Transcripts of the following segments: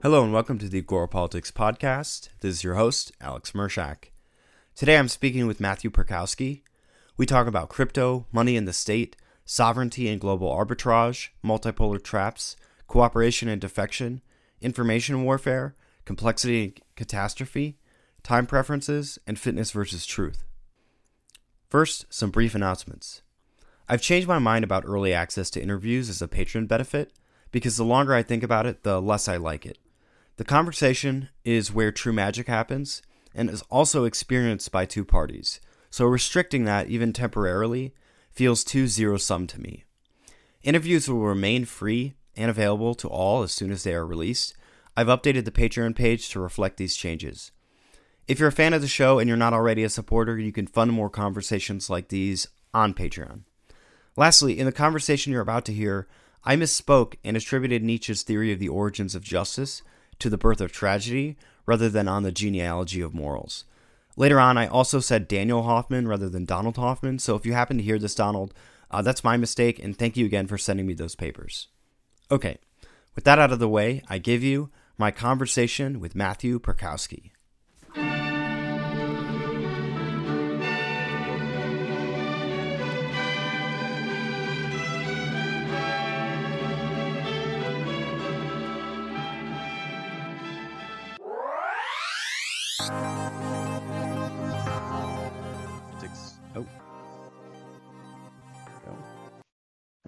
Hello and welcome to the Agora Politics Podcast. This is your host, Alex Mershak. Today I'm speaking with Matthew Pirkowski. We talk about crypto, money in the state, sovereignty and global arbitrage, multipolar traps, cooperation and defection, information warfare, complexity and catastrophe, time preferences, and fitness versus truth. First, some brief announcements. I've changed my mind about early access to interviews as a patron benefit because the longer I think about it, the less I like it. The conversation is where true magic happens and is also experienced by two parties, so restricting that, even temporarily, feels too zero sum to me. Interviews will remain free and available to all as soon as they are released. I've updated the Patreon page to reflect these changes. If you're a fan of the show and you're not already a supporter, you can fund more conversations like these on Patreon. Lastly, in the conversation you're about to hear, I misspoke and attributed Nietzsche's theory of the origins of justice to the birth of tragedy rather than on the genealogy of morals. Later on, I also said Daniel Hoffman rather than Donald Hoffman, so if you happen to hear this, Donald, uh, that's my mistake, and thank you again for sending me those papers. Okay, with that out of the way, I give you my conversation with Matthew Pirkowski.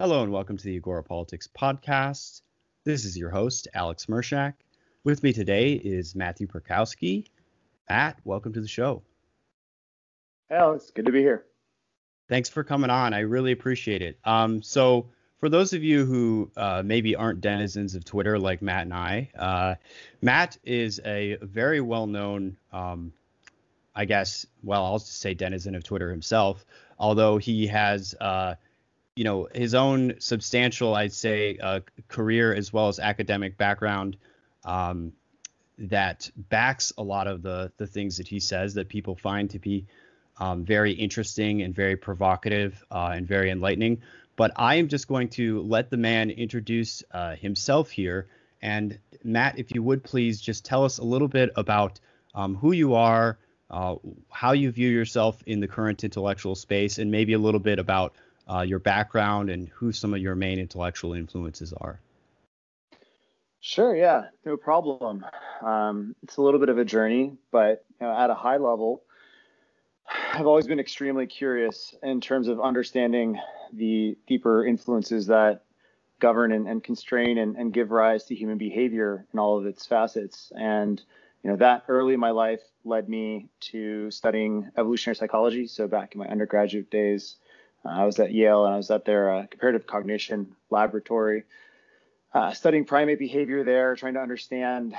Hello and welcome to the Agora Politics Podcast. This is your host, Alex Mershak. With me today is Matthew Pirkowski. Matt, welcome to the show. Alex, good to be here. Thanks for coming on. I really appreciate it. Um, so, for those of you who uh, maybe aren't denizens of Twitter like Matt and I, uh, Matt is a very well known um, I guess, well, I'll just say denizen of Twitter himself, although he has, uh, you know, his own substantial, I'd say, uh, career as well as academic background um, that backs a lot of the the things that he says that people find to be um, very interesting and very provocative uh, and very enlightening. But I am just going to let the man introduce uh, himself here. And Matt, if you would please just tell us a little bit about um, who you are, uh, how you view yourself in the current intellectual space, and maybe a little bit about uh, your background and who some of your main intellectual influences are. Sure, yeah, no problem. Um, it's a little bit of a journey, but you know, at a high level, I've always been extremely curious in terms of understanding the deeper influences that govern and, and constrain and, and, give rise to human behavior in all of its facets. And you know that early in my life led me to studying evolutionary psychology. So back in my undergraduate days, I was at Yale and I was at their uh, comparative cognition laboratory, uh, studying primate behavior there, trying to understand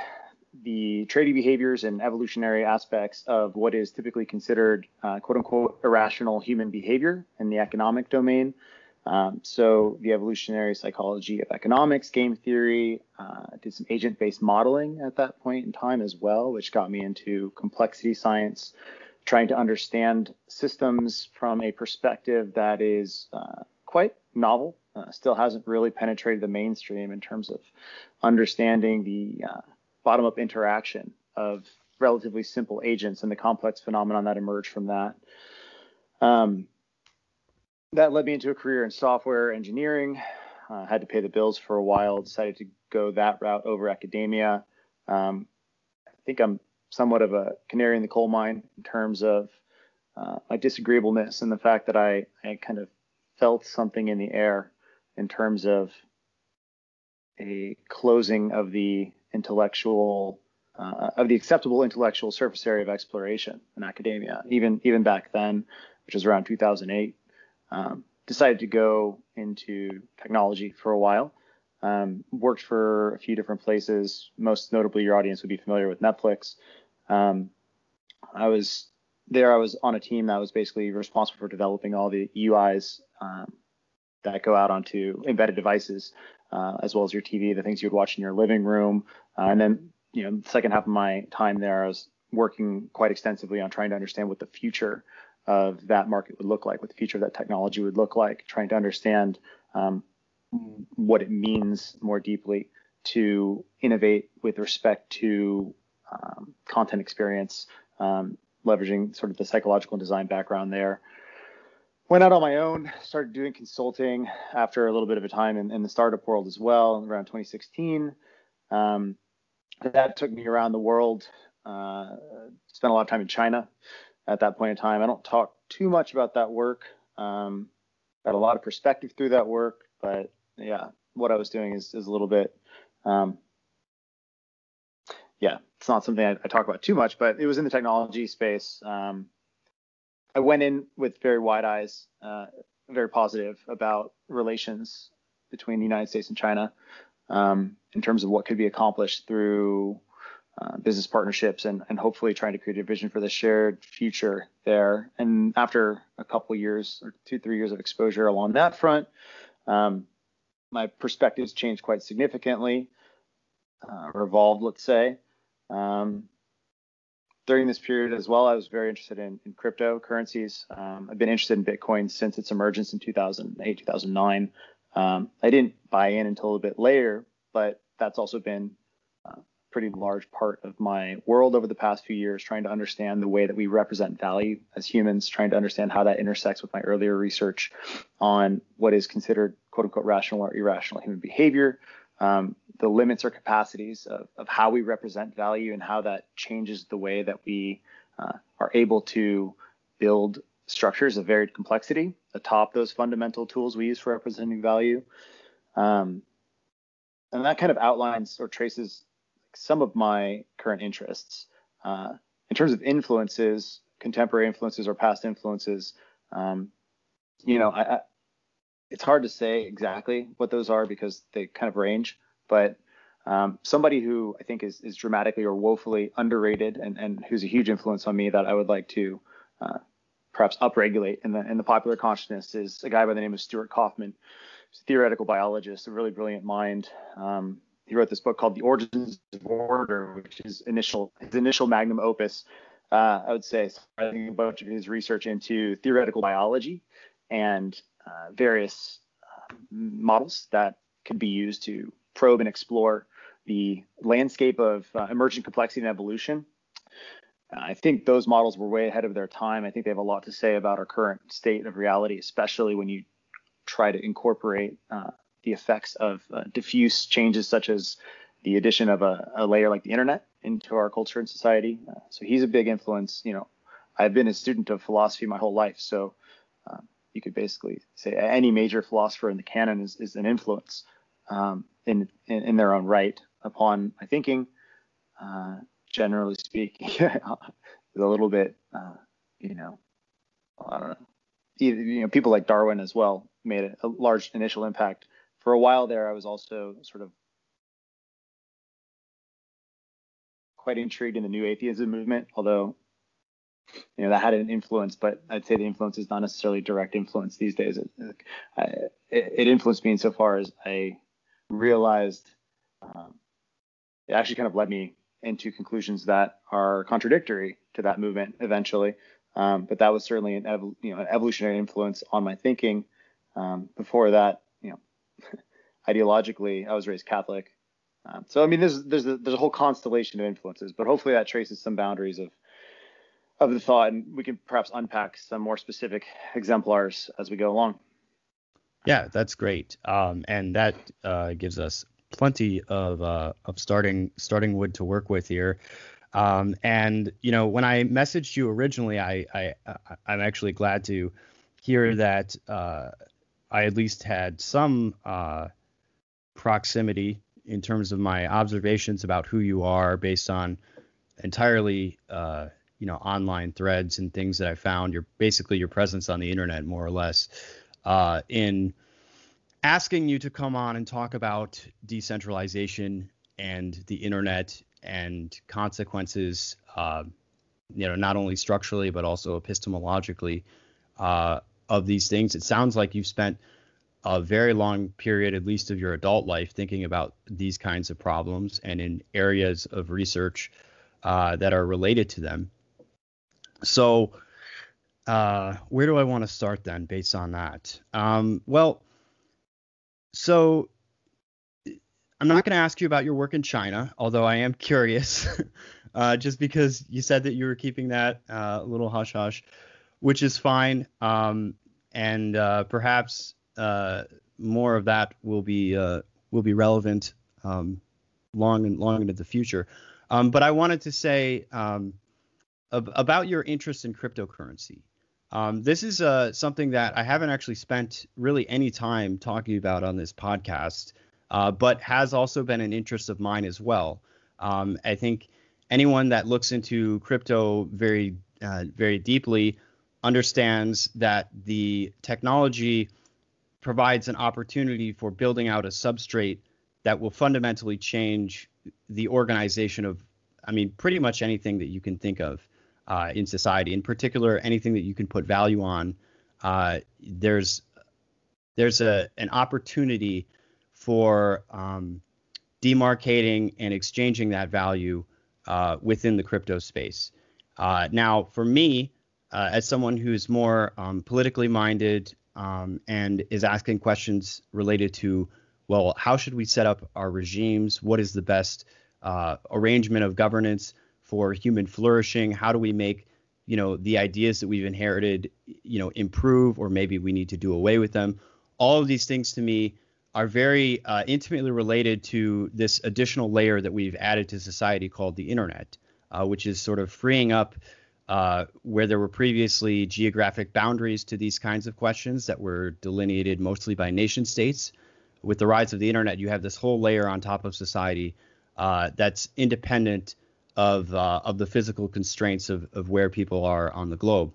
the trading behaviors and evolutionary aspects of what is typically considered uh, quote unquote irrational human behavior in the economic domain. Um, so the evolutionary psychology of economics, game theory, uh, did some agent-based modeling at that point in time as well, which got me into complexity science, trying to understand systems from a perspective that is uh, quite novel. Uh, still hasn't really penetrated the mainstream in terms of understanding the uh, bottom-up interaction of relatively simple agents and the complex phenomenon that emerge from that. Um, that led me into a career in software engineering. Uh, had to pay the bills for a while. Decided to go that route over academia. Um, I think I'm somewhat of a canary in the coal mine in terms of uh, my disagreeableness and the fact that I, I kind of felt something in the air in terms of a closing of the intellectual uh, of the acceptable intellectual surface area of exploration in academia. Even even back then, which was around 2008, um, decided to go into technology for a while. Um, worked for a few different places. Most notably, your audience would be familiar with Netflix. Um, I was there. I was on a team that was basically responsible for developing all the UIs um, that go out onto embedded devices, uh, as well as your TV, the things you would watch in your living room. Uh, and then, you know, the second half of my time there, I was working quite extensively on trying to understand what the future of that market would look like, what the future of that technology would look like, trying to understand um, what it means more deeply to innovate with respect to um, content experience, um, leveraging sort of the psychological design background there. Went out on my own, started doing consulting after a little bit of a time in, in the startup world as well, around 2016. Um, that took me around the world. Uh, spent a lot of time in China at that point in time. I don't talk too much about that work. Um, got a lot of perspective through that work, but yeah, what I was doing is, is a little bit, um, yeah, it's not something I, I, talk about too much, but it was in the technology space. Um, I went in with very wide eyes, uh, very positive about relations between the United States and China um, in terms of what could be accomplished through uh, business partnerships and, and hopefully trying to create a vision for the shared future there. And after a couple years or two, three years of exposure along that front, um, my perspectives changed quite significantly, uh, or evolved, let's say. Um, during this period as well, I was very interested in, in cryptocurrencies. Um, I've been interested in Bitcoin since its emergence in 2008, 2009. Um, I didn't buy in until a bit later, but that's also been a pretty large part of my world over the past few years, trying to understand the way that we represent value as humans, trying to understand how that intersects with my earlier research on what is considered quote unquote rational or irrational human behavior, um, the limits or capacities of, of, how we represent value and how that changes the way that we uh, are able to build structures of varied complexity atop those fundamental tools we use for representing value. Um, and that kind of outlines or traces some of my current interests. Uh, in terms of influences, contemporary influences or past influences, um, you know, I, I, it's hard to say exactly what those are because they kind of range. But um, somebody who I think is, is dramatically or woefully underrated and, and who's a huge influence on me that I would like to uh, perhaps upregulate in the in the popular consciousness is a guy by the name of Stuart Kauffman. who's a theoretical biologist, a really brilliant mind. Um, he wrote this book called The Origins of Order, which is initial his initial magnum opus. Uh, I would say, I think a bunch of his research into theoretical biology and uh, various uh, models that could be used to probe and explore the landscape of uh, emergent complexity and evolution I think those models were way ahead of their time. I think they have a lot to say about our current state of reality, especially when you try to incorporate uh, the effects of uh, diffuse changes such as the addition of a, a, layer like the internet into our culture and society. Uh, so he's a big influence. You know, I've been a student of philosophy my whole life, so um, you could basically say any major philosopher in the canon is, is an influence um, in, in, in their own right upon my thinking. Uh, generally speaking, a little bit, uh, you know, I don't know. Either, you know, people like Darwin as well made a, a large initial impact. For a while there, I was also sort of quite intrigued in the new atheism movement, although you know that had an influence, but I'd say the influence is not necessarily direct influence these days. It, it, it influenced me insofar as I realized um, it actually kind of led me into conclusions that are contradictory to that movement eventually. Um, but that was certainly an, ev- you know, an evolutionary influence on my thinking. Um, before that, you know, ideologically, I was raised Catholic. Um, so I mean, there's there's a, there's a whole constellation of influences, but hopefully that traces some boundaries of of the thought, and we can perhaps unpack some more specific exemplars as we go along. Yeah, that's great, um, and that uh, gives us plenty of uh, of starting starting wood to work with here. Um, and you know, when I messaged you originally, I, I I'm actually glad to hear that uh, I at least had some uh, proximity in terms of my observations about who you are based on entirely uh, you know online threads and things that I found. Your basically your presence on the internet, more or less, uh, in asking you to come on and talk about decentralization and the internet and consequences, uh, you know, not only structurally but also epistemologically uh, of these things. It sounds like you've spent a very long period, at least of your adult life, thinking about these kinds of problems and in areas of research uh, that are related to them. So, uh, where do I want to start then, based on that? Um, well, so I'm not going to ask you about your work in China, although I am curious, uh, just because you said that you were keeping that uh, a little hush hush, which is fine. Um, and uh, perhaps uh, more of that will be uh, will be relevant um, long and long into the future. Um, but I wanted to say um, ab- about your interest in cryptocurrency. Um, this is uh, something that I haven't actually spent really any time talking about on this podcast, uh, but has also been an interest of mine as well. Um, I think anyone that looks into crypto very, uh, very deeply understands that the technology provides an opportunity for building out a substrate that will fundamentally change the organization of, I mean, pretty much anything that you can think of uh, in society. In particular, anything that you can put value on. Uh, there's there's a an opportunity for um, demarcating and exchanging that value uh, within the crypto space. Uh, now, for me, uh, as someone who's more um, politically minded um, and is asking questions related to, well, how should we set up our regimes? What is the best uh, arrangement of governance for human flourishing? How do we make you know the ideas that we've inherited you know improve or maybe we need to do away with them all of these things to me are very uh, intimately related to this additional layer that we've added to society called the internet uh, which is sort of freeing up uh, where there were previously geographic boundaries to these kinds of questions that were delineated mostly by nation states. With the rise of the internet, you have this whole layer on top of society uh, that's independent of uh, of the physical constraints of, of where people are on the globe.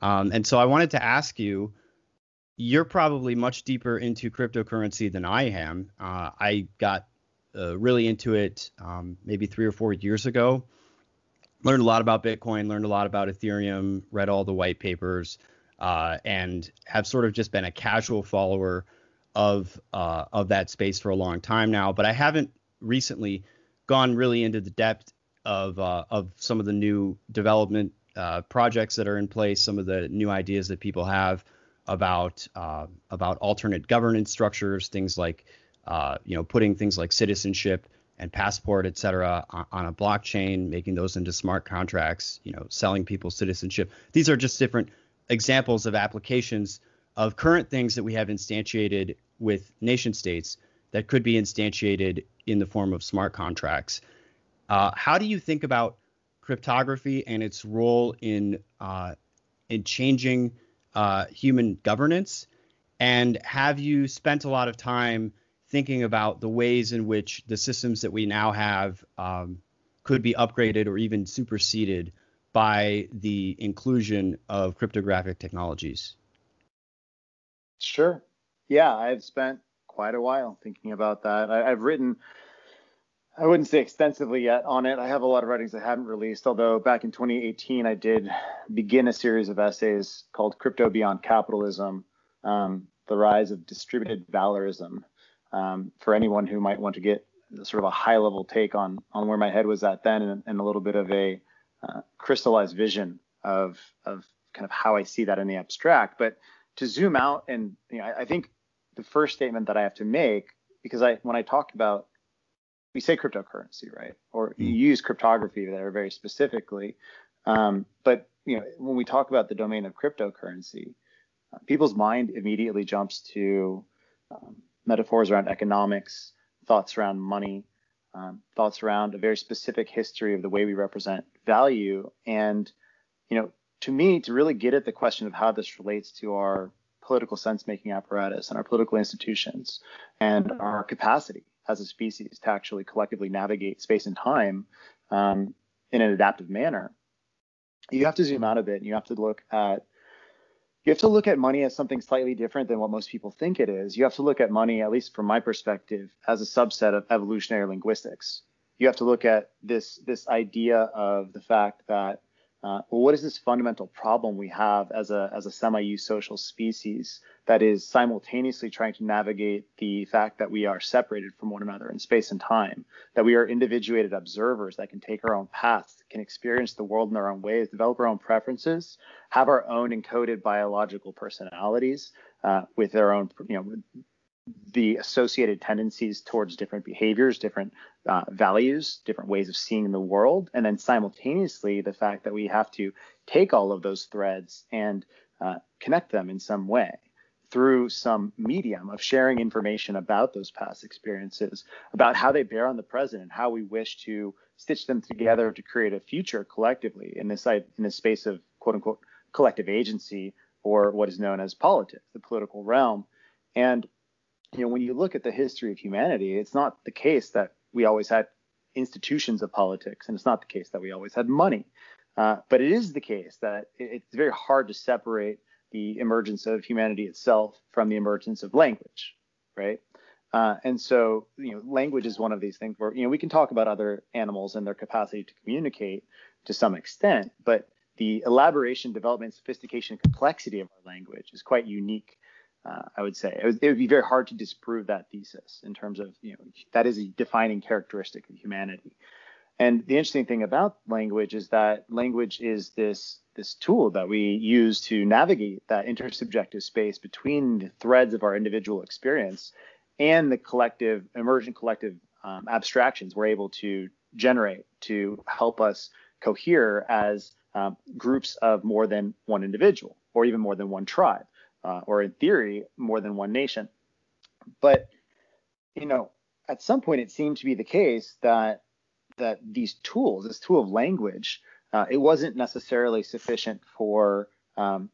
Um, and so I wanted to ask you, you're probably much deeper into cryptocurrency than I am. Uh, I got uh, really into it um, maybe three or four years ago learned a lot about Bitcoin, learned a lot about Ethereum, read all the white papers, uh, and have sort of just been a casual follower of uh, of that space for a long time now. But I haven't recently gone really into the depth of uh, of some of the new development uh, projects that are in place, some of the new ideas that people have about uh, about alternate governance structures, things like uh, you know putting things like citizenship and Passport, et cetera, on, a blockchain, making those into smart contracts, you know, selling people citizenship. These are just different examples of applications of current things that we have instantiated with nation states that could be instantiated in the form of smart contracts. Uh, how do you think about cryptography and its role in uh, in changing uh, human governance? And have you spent a lot of time thinking about the ways in which the systems that we now have um, could be upgraded or even superseded by the inclusion of cryptographic technologies? Sure. Yeah, I've spent quite a while thinking about that. I, have written, I wouldn't say extensively yet on it. I have a lot of writings I haven't released, although back in 2018, I did begin a series of essays called Crypto Beyond Capitalism um, The Rise of Distributed Valorism um, for anyone who might want to get sort of a high level take on on where my head was at then and, and a little bit of a uh, crystallized vision of of kind of how I see that in the abstract. But to zoom out and you know, I, I think the first statement that I have to make because I when I talk about we say cryptocurrency, right? Or you use cryptography there very specifically. Um, but you know, when we talk about the domain of cryptocurrency, uh, people's mind immediately jumps to um, metaphors around economics, thoughts around money, um, thoughts around a very specific history of the way we represent value. And, you know, to me, to really get at the question of how this relates to our political sense making apparatus and our political institutions and our capacity as a species to actually collectively navigate space and time um, in an adaptive manner, you have to zoom out a bit and you have to look at you have to look at money as something slightly different than what most people think it is. You have to look at money, at least from my perspective, as a subset of evolutionary linguistics. You have to look at this this idea of the fact that uh, well, what is this fundamental problem we have as a as a semi-eusocial species that is simultaneously trying to navigate the fact that we are separated from one another in space and time, that we are individuated observers that can take our own paths, can experience the world in our own ways, develop our own preferences, have our own encoded biological personalities uh, with their own, you know, the associated tendencies towards different behaviors, different uh, values, different ways of seeing the world, and then simultaneously the fact that we have to take all of those threads and uh, connect them in some way through some medium of sharing information about those past experiences, about how they bear on the present, and how we wish to stitch them together to create a future collectively in this in this space of quote unquote collective agency or what is known as politics, the political realm. And you know, when you look at the history of humanity, it's not the case that we always had institutions of politics, and it's not the case that we always had money. Uh, but it is the case that it's very hard to separate the emergence of humanity itself from the emergence of language, right? Uh, and so, you know, language is one of these things where, you know, we can talk about other animals and their capacity to communicate to some extent, but the elaboration, development, sophistication, and complexity of our language is quite unique. Uh, I would say it would, it would, be very hard to disprove that thesis in terms of, you know, that is a defining characteristic of humanity. And the interesting thing about language is that language is this this tool that we use to navigate that intersubjective space between the threads of our individual experience and the collective emergent collective um, abstractions we're able to generate to help us cohere as um, groups of more than one individual or even more than one tribe uh, or in theory more than one nation but you know at some point it seemed to be the case that that these tools this tool of language uh, it wasn't necessarily sufficient for um,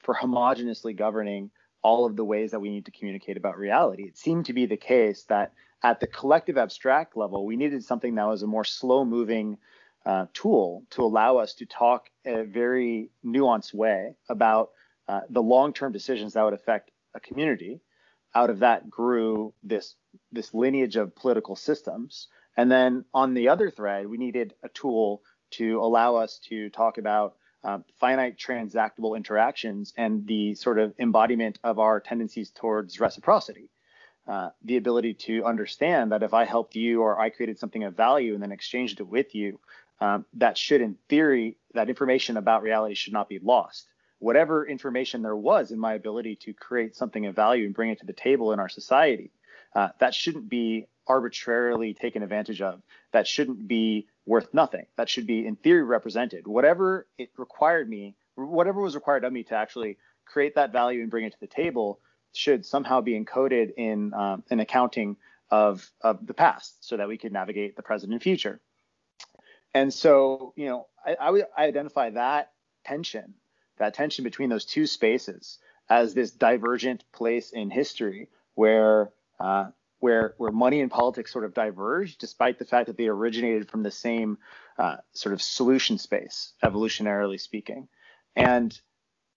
for homogeneously governing all of the ways that we need to communicate about reality. It seemed to be the case that at the collective abstract level, we needed something that was a more slow moving uh, tool to allow us to talk in a very nuanced way about uh, the long term decisions that would affect a community. Out of that grew this this lineage of political systems. And then on the other thread, we needed a tool to allow us to talk about uh, finite transactable interactions and the sort of embodiment of our tendencies towards reciprocity. Uh, the ability to understand that if I helped you or I created something of value and then exchanged it with you, um, that should, in theory, that information about reality should not be lost. Whatever information there was in my ability to create something of value and bring it to the table in our society, uh, that shouldn't be arbitrarily taken advantage of. That shouldn't be worth nothing. That should be, in theory, represented. Whatever it required me, whatever was required of me to actually create that value and bring it to the table, should somehow be encoded in um, an accounting of of the past, so that we could navigate the present and future. And so, you know, I, I would identify that tension, that tension between those two spaces, as this divergent place in history where uh, where where money and politics sort of diverge, despite the fact that they originated from the same uh, sort of solution space, evolutionarily speaking. And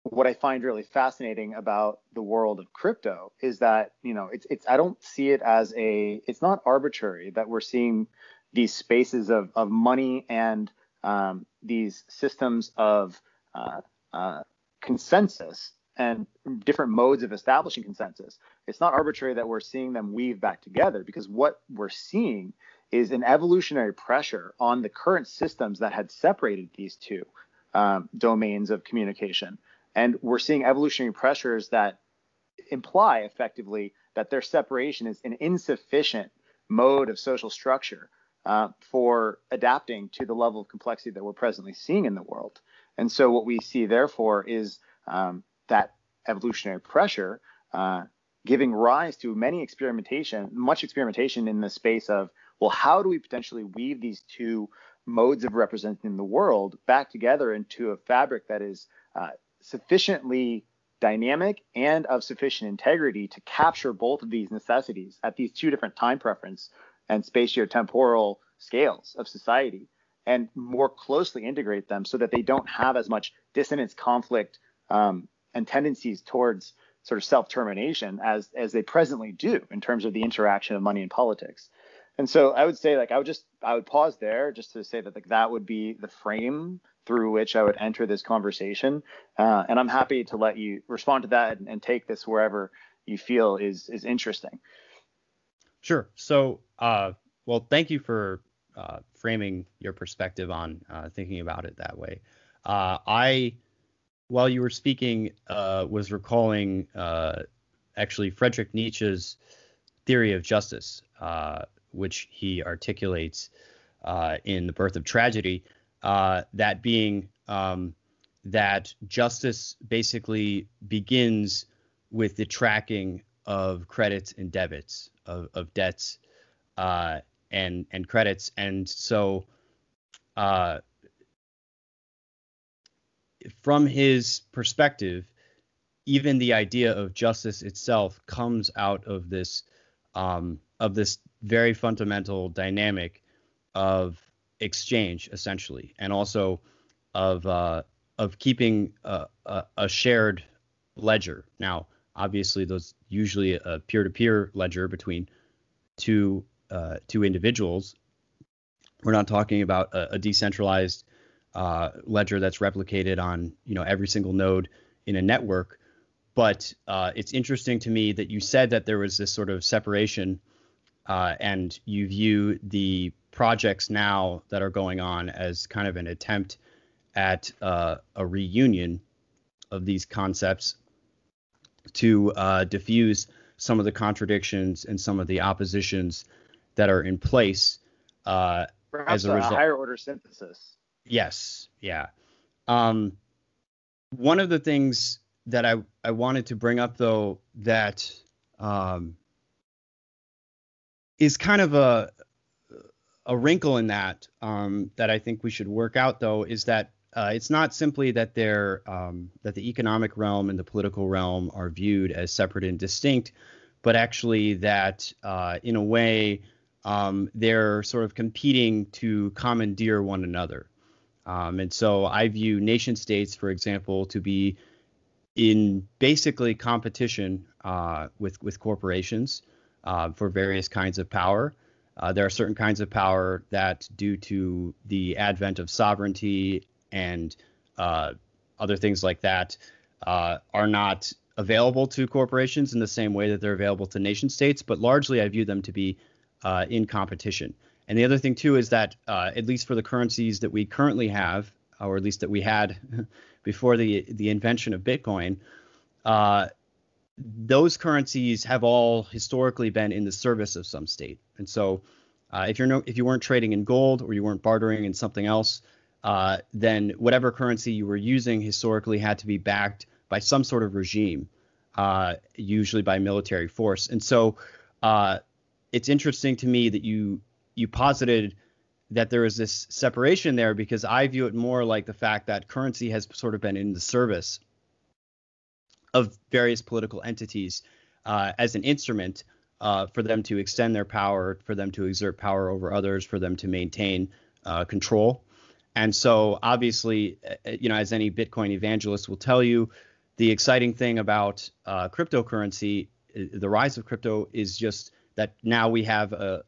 what I find really fascinating about the world of crypto is that you know it's it's I don't see it as a it's not arbitrary that we're seeing these spaces of of money and um, these systems of uh, uh, consensus and different modes of establishing consensus. It's not arbitrary that we're seeing them weave back together because what we're seeing is an evolutionary pressure on the current systems that had separated these two um, domains of communication. And we're seeing evolutionary pressures that imply effectively that their separation is an insufficient mode of social structure uh, for adapting to the level of complexity that we're presently seeing in the world. And so, what we see, therefore, is um, that evolutionary pressure, uh, giving rise to many experimentation, much experimentation in the space of, well, how do we potentially weave these two modes of representing the world back together into a fabric that is uh, sufficiently dynamic and of sufficient integrity to capture both of these necessities at these two different time preference and spatiotemporal scales of society and more closely integrate them so that they don't have as much dissonance, conflict, um, and tendencies towards sort of self-termination as as they presently do in terms of the interaction of money and politics. And so I would say like I would just I would pause there just to say that like that would be the frame through which I would enter this conversation. Uh, and I'm happy to let you respond to that and, and, take this wherever you feel is is interesting. Sure. So uh, well, thank you for uh, framing your perspective on uh, thinking about it that way. Uh, I while you were speaking, uh, was recalling uh, actually Friedrich Nietzsche's theory of justice, uh, which he articulates in The Birth of Tragedy, that being um, that justice basically begins with the tracking of credits and debits, of, of debts and and credits, and so uh, from his perspective, even the idea of justice itself comes out of this um, of this very fundamental dynamic of exchange, essentially, and also of uh, of keeping a, a, a, shared ledger. Now, obviously, those usually a peer-to-peer ledger between two uh, two individuals. We're not talking about a, a decentralized uh, ledger that's replicated on you know every single node in a network. But uh, it's interesting to me that you said that there was this sort of separation, uh, and you view the projects now that are going on as kind of an attempt at uh, a reunion of these concepts to uh, diffuse some of the contradictions and some of the oppositions that are in place uh, as a, result. higher order synthesis. Yes, yeah. Um, one of the things that I, I wanted to bring up though that um, is kind of a a wrinkle in that um, that I think we should work out though is that uh, it's not simply that they're um, that the economic realm and the political realm are viewed as separate and distinct, but actually that uh, in a way um, they're sort of competing to commandeer one another. Um, and so I view nation states, for example, to be in basically competition uh, with with corporations uh, for various kinds of power. Uh, there are certain kinds of power that, due to the advent of sovereignty and uh, other things like that, uh, are not available to corporations in the same way that they're available to nation states. But largely, I view them to be uh, in competition. And the other thing too is that, uh, at least for the currencies that we currently have, or at least that we had before the the invention of Bitcoin, uh, those currencies have all historically been in the service of some state. And so, uh, if you're no, if you weren't trading in gold or you weren't bartering in something else, uh, then whatever currency you were using historically had to be backed by some sort of regime, uh, usually by military force. And so, uh, it's interesting to me that you you posited that there is this separation there because I view it more like the fact that currency has sort of been in the service of various political entities uh, as an instrument uh, for them to extend their power, for them to exert power over others, for them to maintain uh, control. And so, obviously, uh, you know, as any Bitcoin evangelist will tell you, the exciting thing about uh, cryptocurrency, uh, the rise of crypto, is just that now we have a,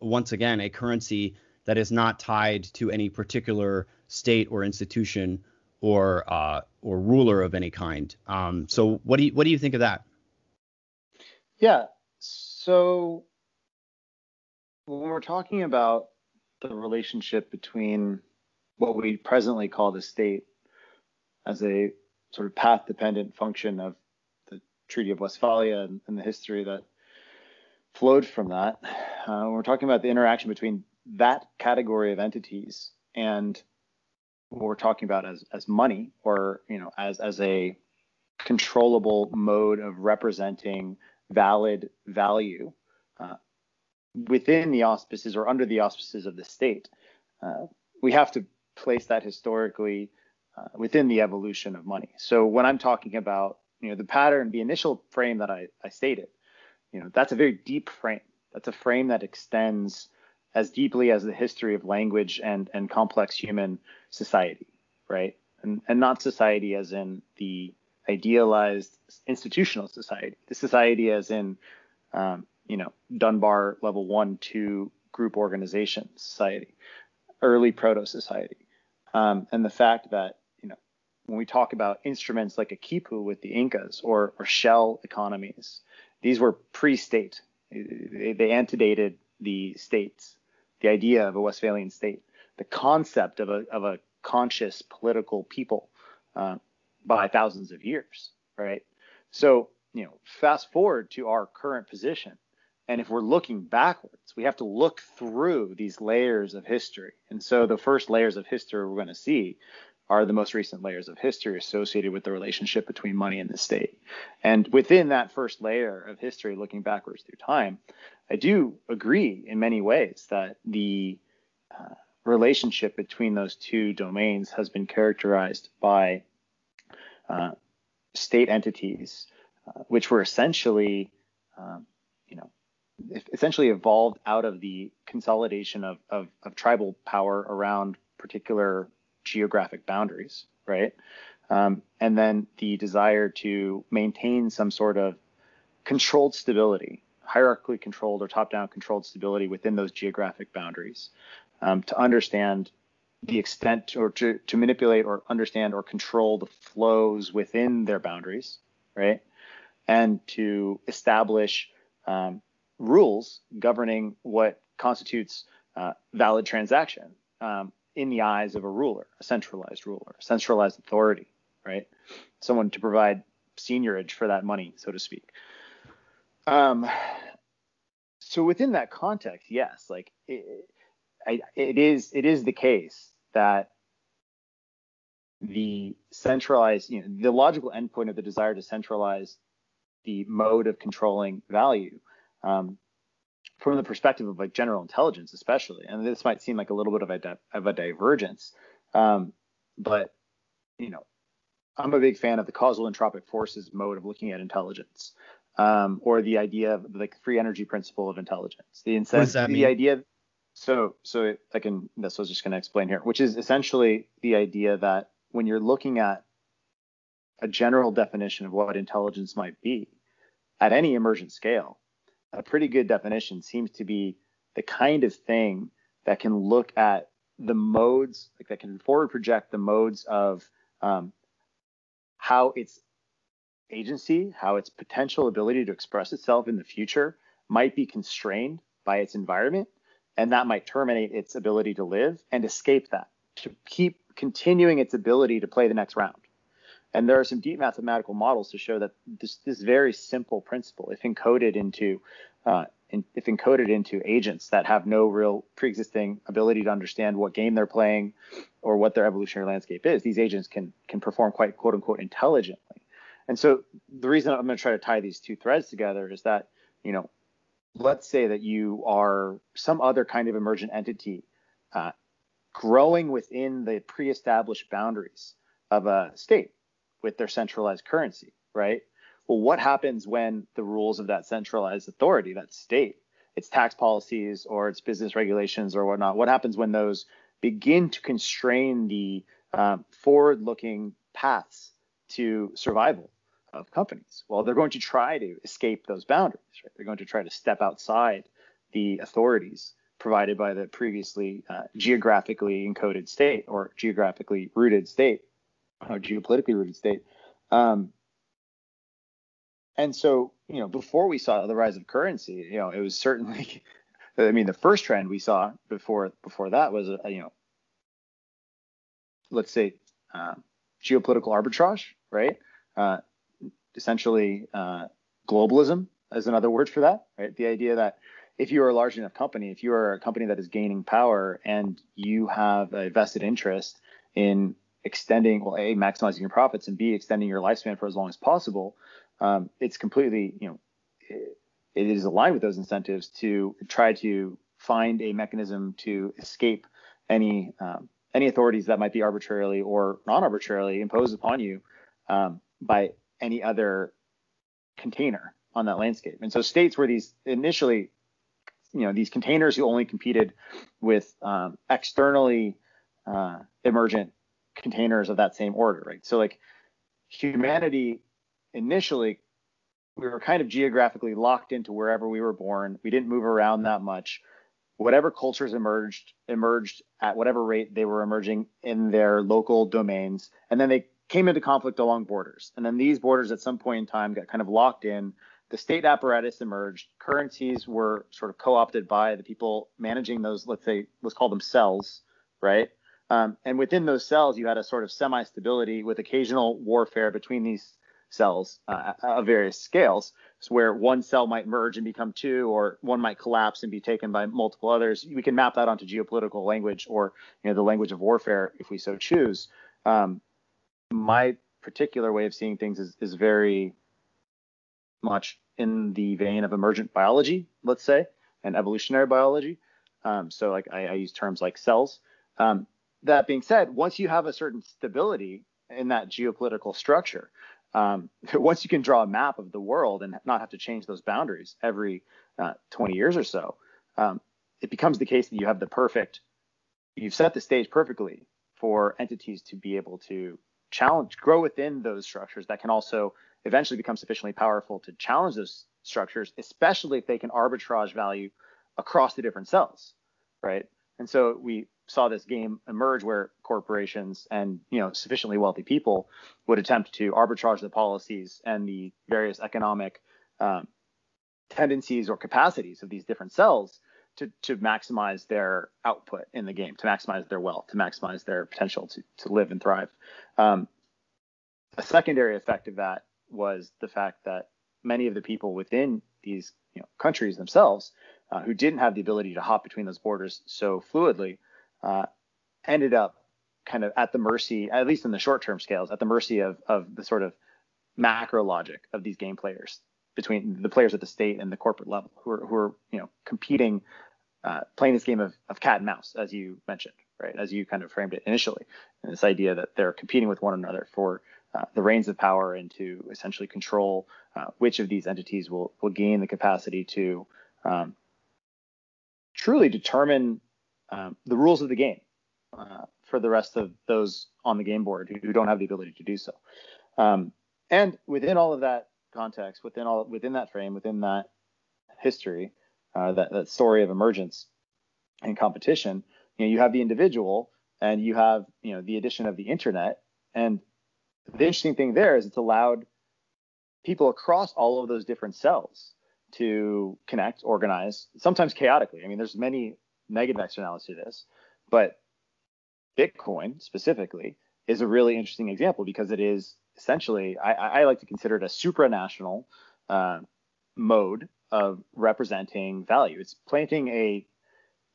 once again a currency that is not tied to any particular state or institution or uh, or ruler of any kind. Um, so what do you what do you think of that? Yeah. So when we're talking about the relationship between what we presently call the state as a sort of path dependent function of the Treaty of Westphalia and, and the history that flowed from that, uh, we're talking about the interaction between that category of entities and what we're talking about as as money or you know as as a controllable mode of representing valid value uh, within the auspices or under the auspices of the state. Uh, we have to place that historically uh, within the evolution of money. So when I'm talking about you know the pattern, the initial frame that I, I stated, you know that's a very deep frame. That's a frame that extends as deeply as the history of language and and complex human society, right? And and not society as in the idealized institutional society. The society as in um, you know Dunbar level one two group organization society, early proto society, um, and the fact that you know when we talk about instruments like a quipu with the Incas or or shell economies, these were pre-state. They, they antedated the states the idea of a Westphalian state, the concept of a, of a conscious political people uh, by thousands of years, right? So you know, fast forward to our current position. And if we're looking backwards, we have to look through these layers of history. And so the first layers of history we're going to see are the most recent layers of history associated with the relationship between money and the state. And within that first layer of history, looking backwards through time, I do agree in many ways that the uh, relationship between those two domains has been characterized by uh, state entities, uh, which were essentially, um, you know, essentially evolved out of the consolidation of, of, of tribal power around particular geographic boundaries, right? Um, and then the desire to maintain some sort of controlled stability, hierarchically controlled or top-down controlled stability within those geographic boundaries, um, to understand the extent or to, to manipulate or understand or control the flows within their boundaries, right? And to establish um, rules governing what constitutes uh, valid transaction. Um, in the eyes of a ruler, a centralized ruler, a centralized authority, right? Someone to provide seigniorage for that money, so to speak. Um, so within that context, yes, like it, it is it is the case that the centralized, you know, the logical endpoint of the desire to centralize the mode of controlling value um, from the perspective of like general intelligence, especially, and this might seem like a little bit of a di- of a divergence, um, but you know, I'm a big fan of the causal entropic forces mode of looking at intelligence, um, or the idea of like the free energy principle of intelligence. The that the mean? idea. So, so I can. That's what I was just going to explain here, which is essentially the idea that when you're looking at a general definition of what intelligence might be at any emergent scale, a pretty good definition seems to be the kind of thing that can look at the modes, like that can forward project the modes of um, how its agency, how its potential ability to express itself in the future might be constrained by its environment, and that might terminate its ability to live and escape that, to keep continuing its ability to play the next round. And there are some deep mathematical models to show that this, this very simple principle, if encoded into uh, if encoded into agents that have no real pre-existing ability to understand what game they're playing or what their evolutionary landscape is, these agents can can perform quite quote unquote intelligently. And so the reason I'm going to try to tie these two threads together is that you know, let's say that you are some other kind of emergent entity uh, growing within the pre-established boundaries of a state with their centralized currency, right? Well, what happens when the rules of that centralized authority, that state, its tax policies or its business regulations or whatnot, what happens when those begin to constrain the um, forward-looking paths to survival of companies? Well, they're going to try to escape those boundaries, right? They're going to try to step outside the authorities provided by the previously uh, geographically encoded state or geographically rooted state or geopolitically rooted state. Um, and so, you know, before we saw the rise of currency, you know, it was certainly, I mean, the first trend we saw before before that was, uh, you know, let's say uh, geopolitical arbitrage, right? Uh, essentially, uh, globalism is another word for that, right? The idea that if you are a large enough company, if you are a company that is gaining power and you have a vested interest in extending, well, A, maximizing your profits and B, extending your lifespan for as long as possible, um, it's completely, you know, it, it is aligned with those incentives to try to find a mechanism to escape any um, any authorities that might be arbitrarily or non-arbitrarily imposed upon you um, by any other container on that landscape. And so states where these initially, you know, these containers who only competed with um, externally uh, emergent containers of that same order, right? So like humanity initially we were kind of geographically locked into wherever we were born. We didn't move around that much. Whatever cultures emerged emerged at whatever rate they were emerging in their local domains, and then they came into conflict along borders. And then these borders at some point in time got kind of locked in. The state apparatus emerged. Currencies were sort of co-opted by the people managing those. Let's say let's call them cells, right? Um, and within those cells, you had a sort of semi-stability with occasional warfare between these cells uh, of various scales, so where one cell might merge and become two, or one might collapse and be taken by multiple others. We can map that onto geopolitical language or you know the language of warfare if we so choose. Um, my particular way of seeing things is, is very much in the vein of emergent biology, let's say, and evolutionary biology. Um, so like I, I, use terms like cells. Um, that being said, once you have a certain stability in that geopolitical structure, um, once you can draw a map of the world and not have to change those boundaries every uh, 20 years or so, um, it becomes the case that you have the perfect, you've set the stage perfectly for entities to be able to challenge, grow within those structures that can also eventually become sufficiently powerful to challenge those structures, especially if they can arbitrage value across the different cells, right? And so we saw this game emerge where corporations and you know sufficiently wealthy people would attempt to arbitrage the policies and the various economic um, tendencies or capacities of these different cells to, to maximize their output in the game, to maximize their wealth, to maximize their potential to, to live and thrive. Um, a secondary effect of that was the fact that many of the people within these you know, countries themselves uh, who didn't have the ability to hop between those borders so fluidly uh, ended up kind of at the mercy, at least in the short term scales, at the mercy of, of the sort of macro logic of these game players between the players at the state and the corporate level who are, who are you know competing uh, playing this game of, of cat and mouse as you mentioned right as you kind of framed it initially. And this idea that they're competing with one another for uh, the reins of power and to essentially control uh, which of these entities will will gain the capacity to um, truly determine um, the rules of the game uh, for the rest of those on the game board who, who don't have the ability to do so. Um, and within all of that context, within all within that frame, within that history, uh, that that story of emergence and competition, you know, you have the individual and you have you know the addition of the internet. And the interesting thing there is it's allowed people across all of those different cells to connect, organize, sometimes chaotically. I mean, there's many negative externalities to this, but Bitcoin specifically is a really interesting example because it is essentially, I, I like to consider it a supranational uh, mode of representing value. It's planting a,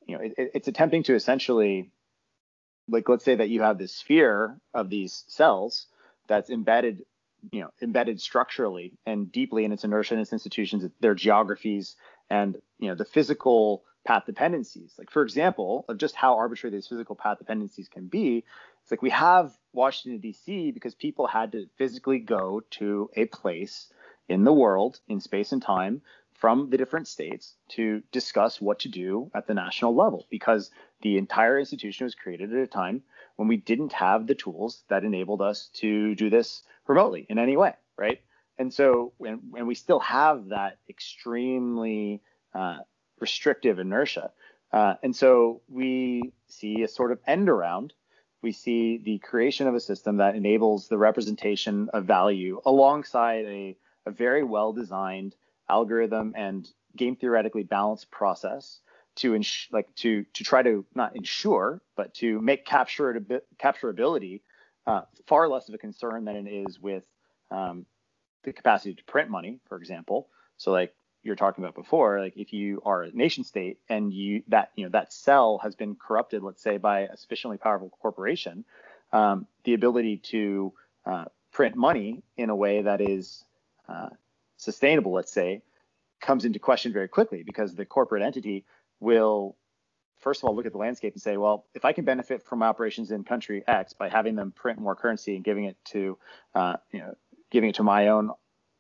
you know, it, it's attempting to essentially, like, let's say that you have this sphere of these cells that's embedded you know embedded structurally and deeply in its inertia and its institutions, their geographies, and you know the physical path dependencies. Like for example, of just how arbitrary these physical path dependencies can be. It's like we have Washington D.C. because people had to physically go to a place in the world in space and time from the different states to discuss what to do at the national level because the entire institution was created at a time when we didn't have the tools that enabled us to do this remotely in any way, right? And so, and, when we still have that extremely uh, restrictive inertia, uh, and so we see a sort of end around. We see the creation of a system that enables the representation of value alongside a, a very well designed algorithm and game theoretically balanced process to ins- like to to try to not ensure but to make capture capturability uh, far less of a concern than it is with um, the capacity to print money, for example. So like you're talking about before, like if you are a nation state and you that you know that cell has been corrupted, let's say by a sufficiently powerful corporation, um, the ability to uh, print money in a way that is uh, sustainable, let's say, comes into question very quickly because the corporate entity will first of all look at the landscape and say, well, if I can benefit from operations in country X by having them print more currency and giving it to, uh, you know, giving it to my own,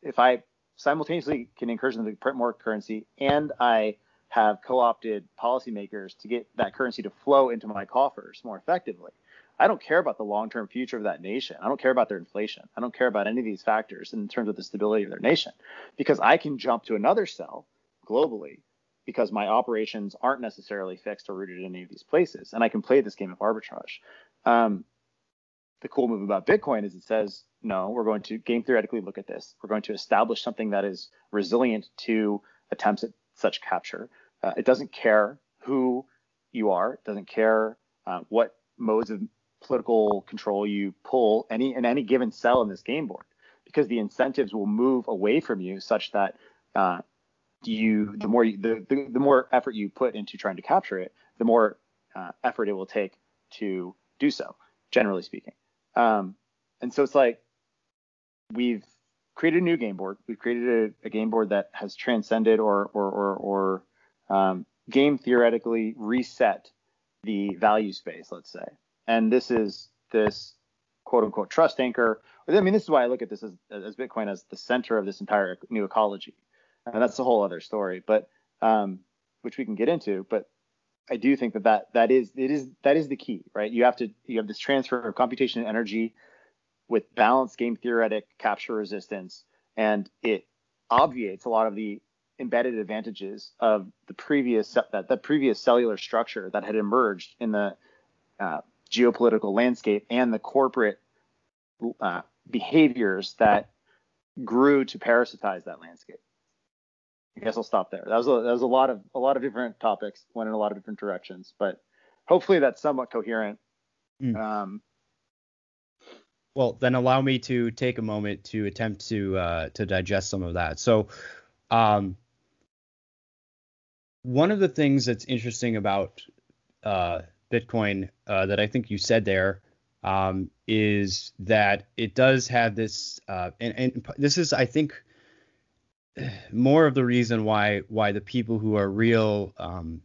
if I simultaneously can encourage them to print more currency and I have co-opted policymakers to get that currency to flow into my coffers more effectively. I don't care about the long-term future of that nation. I don't care about their inflation. I don't care about any of these factors in terms of the stability of their nation because I can jump to another cell globally because my operations aren't necessarily fixed or rooted in any of these places, and I can play this game of arbitrage. Um, the cool move about Bitcoin is it says, no, we're going to game theoretically look at this. We're going to establish something that is resilient to attempts at such capture. Uh, it doesn't care who you are. It doesn't care uh, what modes of political control you pull any in any given cell in this game board because the incentives will move away from you such that uh, you the more you, the, the, the more effort you put into trying to capture it, the more uh, effort it will take to do so. Generally speaking, um, and so it's like we've created a new game board. We've created a, a game board that has transcended or or or, or um, game theoretically reset the value space, let's say. And this is this quote unquote trust anchor. I mean, this is why I look at this as, as Bitcoin as the center of this entire new ecology. And that's a whole other story, but um, which we can get into. But I do think that, that that is it is that is the key, right? You have to you have this transfer of computation and energy with balanced game theoretic capture resistance, and it obviates a lot of the embedded advantages of the previous that the previous cellular structure that had emerged in the uh, geopolitical landscape and the corporate uh, behaviors that grew to parasitize that landscape. I guess I'll stop there. That was a, that was a lot of a lot of different topics, went in a lot of different directions, but hopefully that's somewhat coherent. Mm. Um, well, then allow me to take a moment to attempt to uh, to digest some of that. So, um, one of the things that's interesting about uh, Bitcoin uh, that I think you said there um, is that it does have this, uh, and, and, this is, I think, more of the reason why why the people who are real um,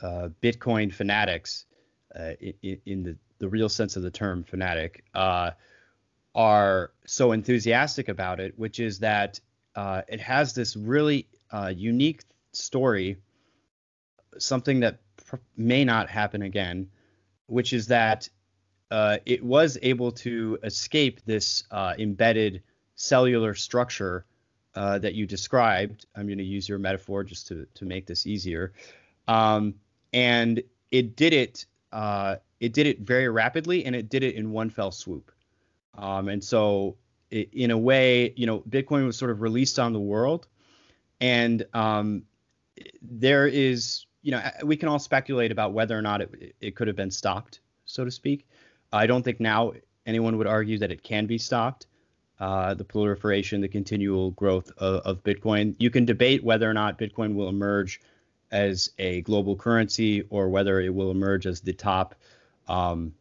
uh, Bitcoin fanatics, uh, in, in, the the real sense of the term fanatic, uh, are so enthusiastic about it, which is that it has this really unique story something that pr- may not happen again, which is that uh, it was able to escape this uh, embedded cellular structure uh, that you described. I'm going to use your metaphor just to, to make this easier. Um, and it did it. Uh, it did it very rapidly, and it did it in one fell swoop. Um, and so, it, in a way, you know, Bitcoin was sort of released on the world, and um, there is, you know, we can all speculate about whether or not it, it could have been stopped, so to speak. I don't think now anyone would argue that it can be stopped. Uh, the proliferation, the continual growth of, of, Bitcoin. You can debate whether or not Bitcoin will emerge as a global currency or whether it will emerge as the top um,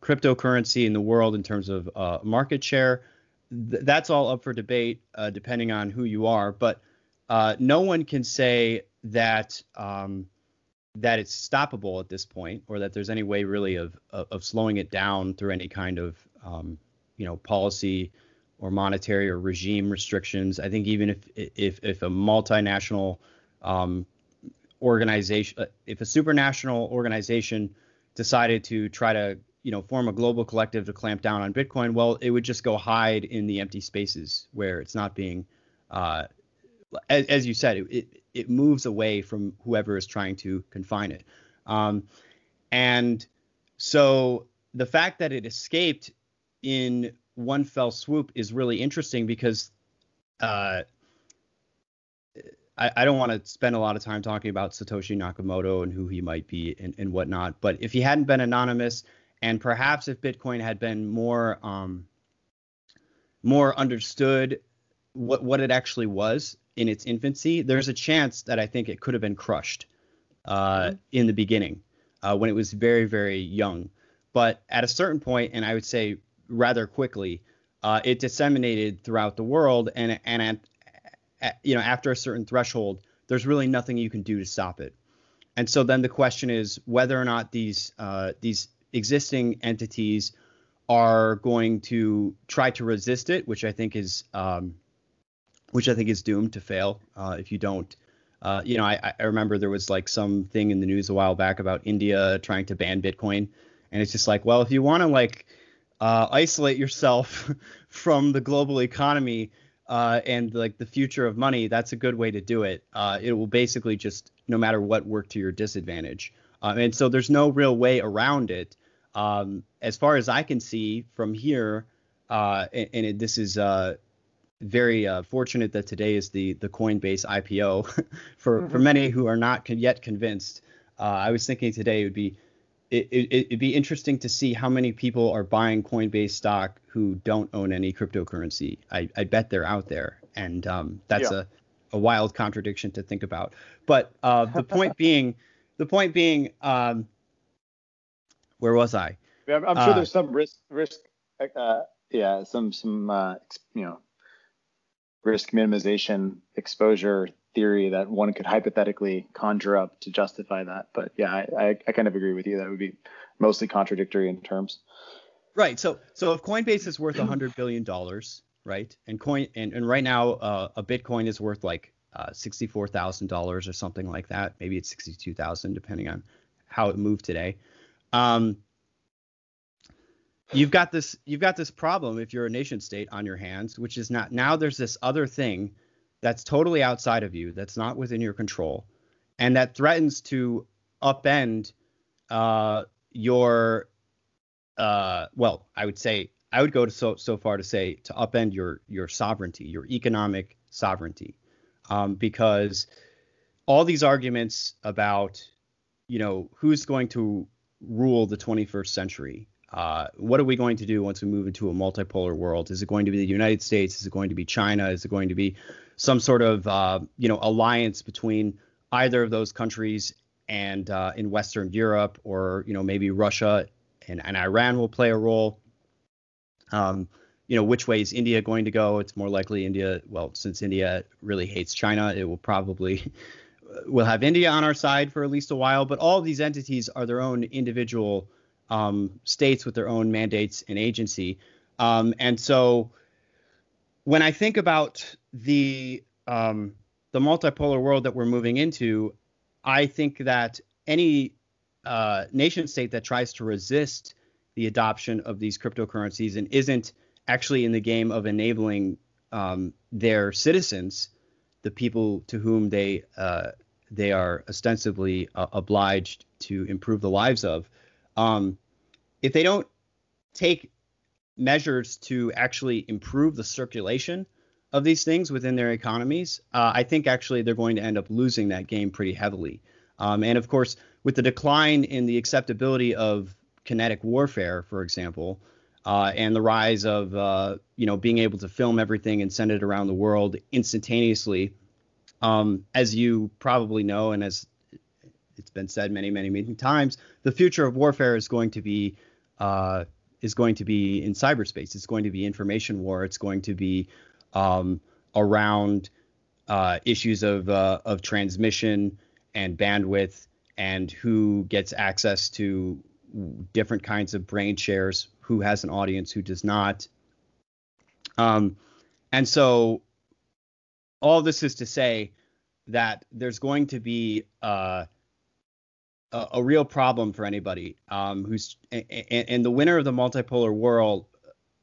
cryptocurrency in the world in terms of uh, market share. Th- that's all up for debate, uh, depending on who you are. But uh, no one can say that um, that it's stoppable at this point, or that there's any way really of of, of slowing it down through any kind of um, you know policy or monetary or regime restrictions. I think even if if if a multinational um, organization, uh, if a supranational organization decided to try to you know form a global collective to clamp down on Bitcoin, well, it would just go hide in the empty spaces where it's not being uh, as, as you said, it, it, it moves away from whoever is trying to confine it. Um, and so the fact that it escaped in one fell swoop is really interesting because uh, I, I, don't want to spend a lot of time talking about Satoshi Nakamoto and who he might be and, and whatnot. But if he hadn't been anonymous, and perhaps if Bitcoin had been more um, more understood what what it actually was, in its infancy, there's a chance that I think it could have been crushed uh, mm-hmm. in the beginning uh, when it was very, very young. But at a certain point, and I would say rather quickly, uh, it disseminated throughout the world, and and at, at, you know after a certain threshold, there's really nothing you can do to stop it. And so then the question is whether or not these uh, these existing entities are going to try to resist it, which I think is um, which I think is doomed to fail uh, if you don't. Uh, you know, I, I, remember there was like some thing in the news a while back about India trying to ban Bitcoin, and it's just like, well, if you want to like uh, isolate yourself from the global economy uh, and like the future of money, that's a good way to do it. Uh, it will basically just, no matter what, work to your disadvantage. Uh, and so there's no real way around it. Um, as far as I can see from here, and, and it, this is very uh, fortunate that today is the the Coinbase IPO. for mm-hmm. for many who are not con- yet convinced, uh, I was thinking today it would be it, it, would be interesting to see how many people are buying Coinbase stock who don't own any cryptocurrency. I, I bet they're out there, and um, that's yeah. a, a wild contradiction to think about. But uh, the point being, the point being, um, where was I? I'm, I'm sure uh, there's some risk risk uh, yeah some some uh, you know risk minimization exposure theory that one could hypothetically conjure up to justify that. But yeah, I, I, I, kind of agree with you. That would be mostly contradictory in terms. Right. So so if Coinbase is worth hundred billion dollars, right, and coin and, and right now uh, a Bitcoin is worth like uh, sixty four thousand dollars or something like that. Maybe it's sixty two thousand depending on how it moved today. Um, you've got this you've got this problem if you're a nation state on your hands, which is not now there's this other thing that's totally outside of you, that's not within your control, and that threatens to upend uh, your, uh, well, I would say, I would go to so so far to say to upend your your sovereignty, your economic sovereignty, um, because all these arguments about, you know, who's going to rule the 21st century uh, what are we going to do once we move into a multipolar world? Is it going to be the United States? Is it going to be China? Is it going to be some sort of uh, you know alliance between either of those countries and uh, in Western Europe, or you know maybe Russia and, and Iran will play a role. Um, you know which way is India going to go? It's more likely India. Well, since India really hates China, it will probably will have India on our side for at least a while. But all of these entities are their own individual um, states with their own mandates and agency. Um, and so when I think about the um, the multipolar world that we're moving into, I think that any uh, nation state that tries to resist the adoption of these cryptocurrencies and isn't actually in the game of enabling um, their citizens, the people to whom they uh, they are ostensibly uh, obliged to improve the lives of, um, if they don't take measures to actually improve the circulation of these things within their economies, uh, I think actually they're going to end up losing that game pretty heavily. Um, and of course, with the decline in the acceptability of kinetic warfare, for example, uh, and the rise of uh, you know being able to film everything and send it around the world instantaneously, um, as you probably know, and as it's been said many, many, many times, the future of warfare is going to be uh, is going to be in cyberspace. It's going to be information war. It's going to be um, around uh, issues of uh, of transmission and bandwidth and who gets access to different kinds of brain shares, who has an audience, who does not. Um, and so all this is to say that there's going to be uh, a, a real problem for anybody um, who's and, and, the winner of the multipolar world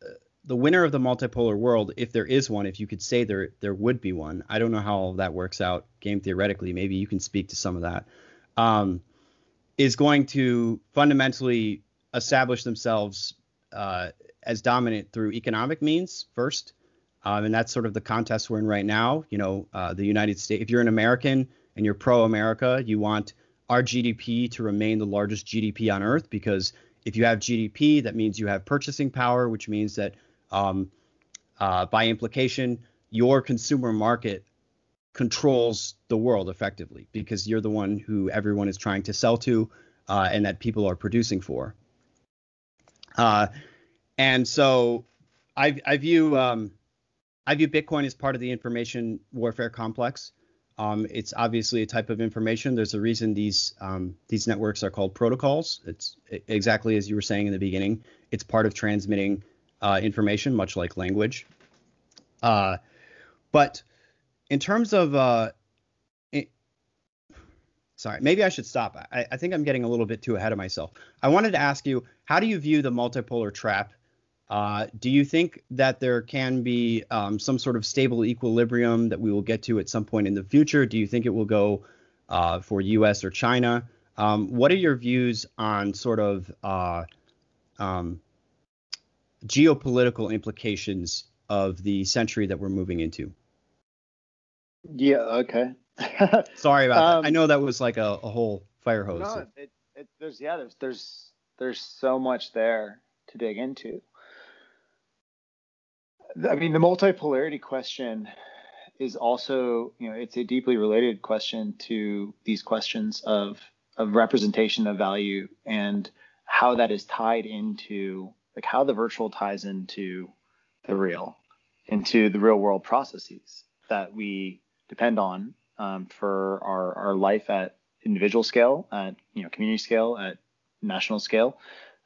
uh, the winner of the multipolar world if there is one if you could say there there would be one i don't know how all that works out game theoretically maybe you can speak to some of that um, is going to fundamentally establish themselves uh, as dominant through economic means first um, and that's sort of the contest we're in right now you know uh, the united states if you're an american and you're pro america you want our GDP to remain the largest GDP on earth because if you have GDP, that means you have purchasing power, which means that um, uh, by implication, your consumer market controls the world effectively because you're the one who everyone is trying to sell to uh, and that people are producing for. Uh, and so I, I view um, I view Bitcoin as part of the information warfare complex. Um, it's obviously a type of information. There's a reason these um, these networks are called protocols. It's exactly as you were saying in the beginning. It's part of transmitting uh, information, much like language. Uh, but in terms of uh, it, sorry, maybe I should stop. I, I think I'm getting a little bit too ahead of myself. I wanted to ask you, how do you view the multipolar trap uh, do you think that there can be um, some sort of stable equilibrium that we will get to at some point in the future? Do you think it will go uh, for U.S. or China? Um, what are your views on sort of uh, um, geopolitical implications of the century that we're moving into? Yeah. Okay. Sorry about that. I um, know that was like a, a whole fire hose. No, it, it, there's yeah, there's there's there's so much there to dig into. I mean, the multipolarity question is also, you know, it's a deeply related question to these questions of of representation of value and how that is tied into like how the virtual ties into the real, into the real world processes that we depend on um, for our, our life at individual scale, at you know community scale, at national scale.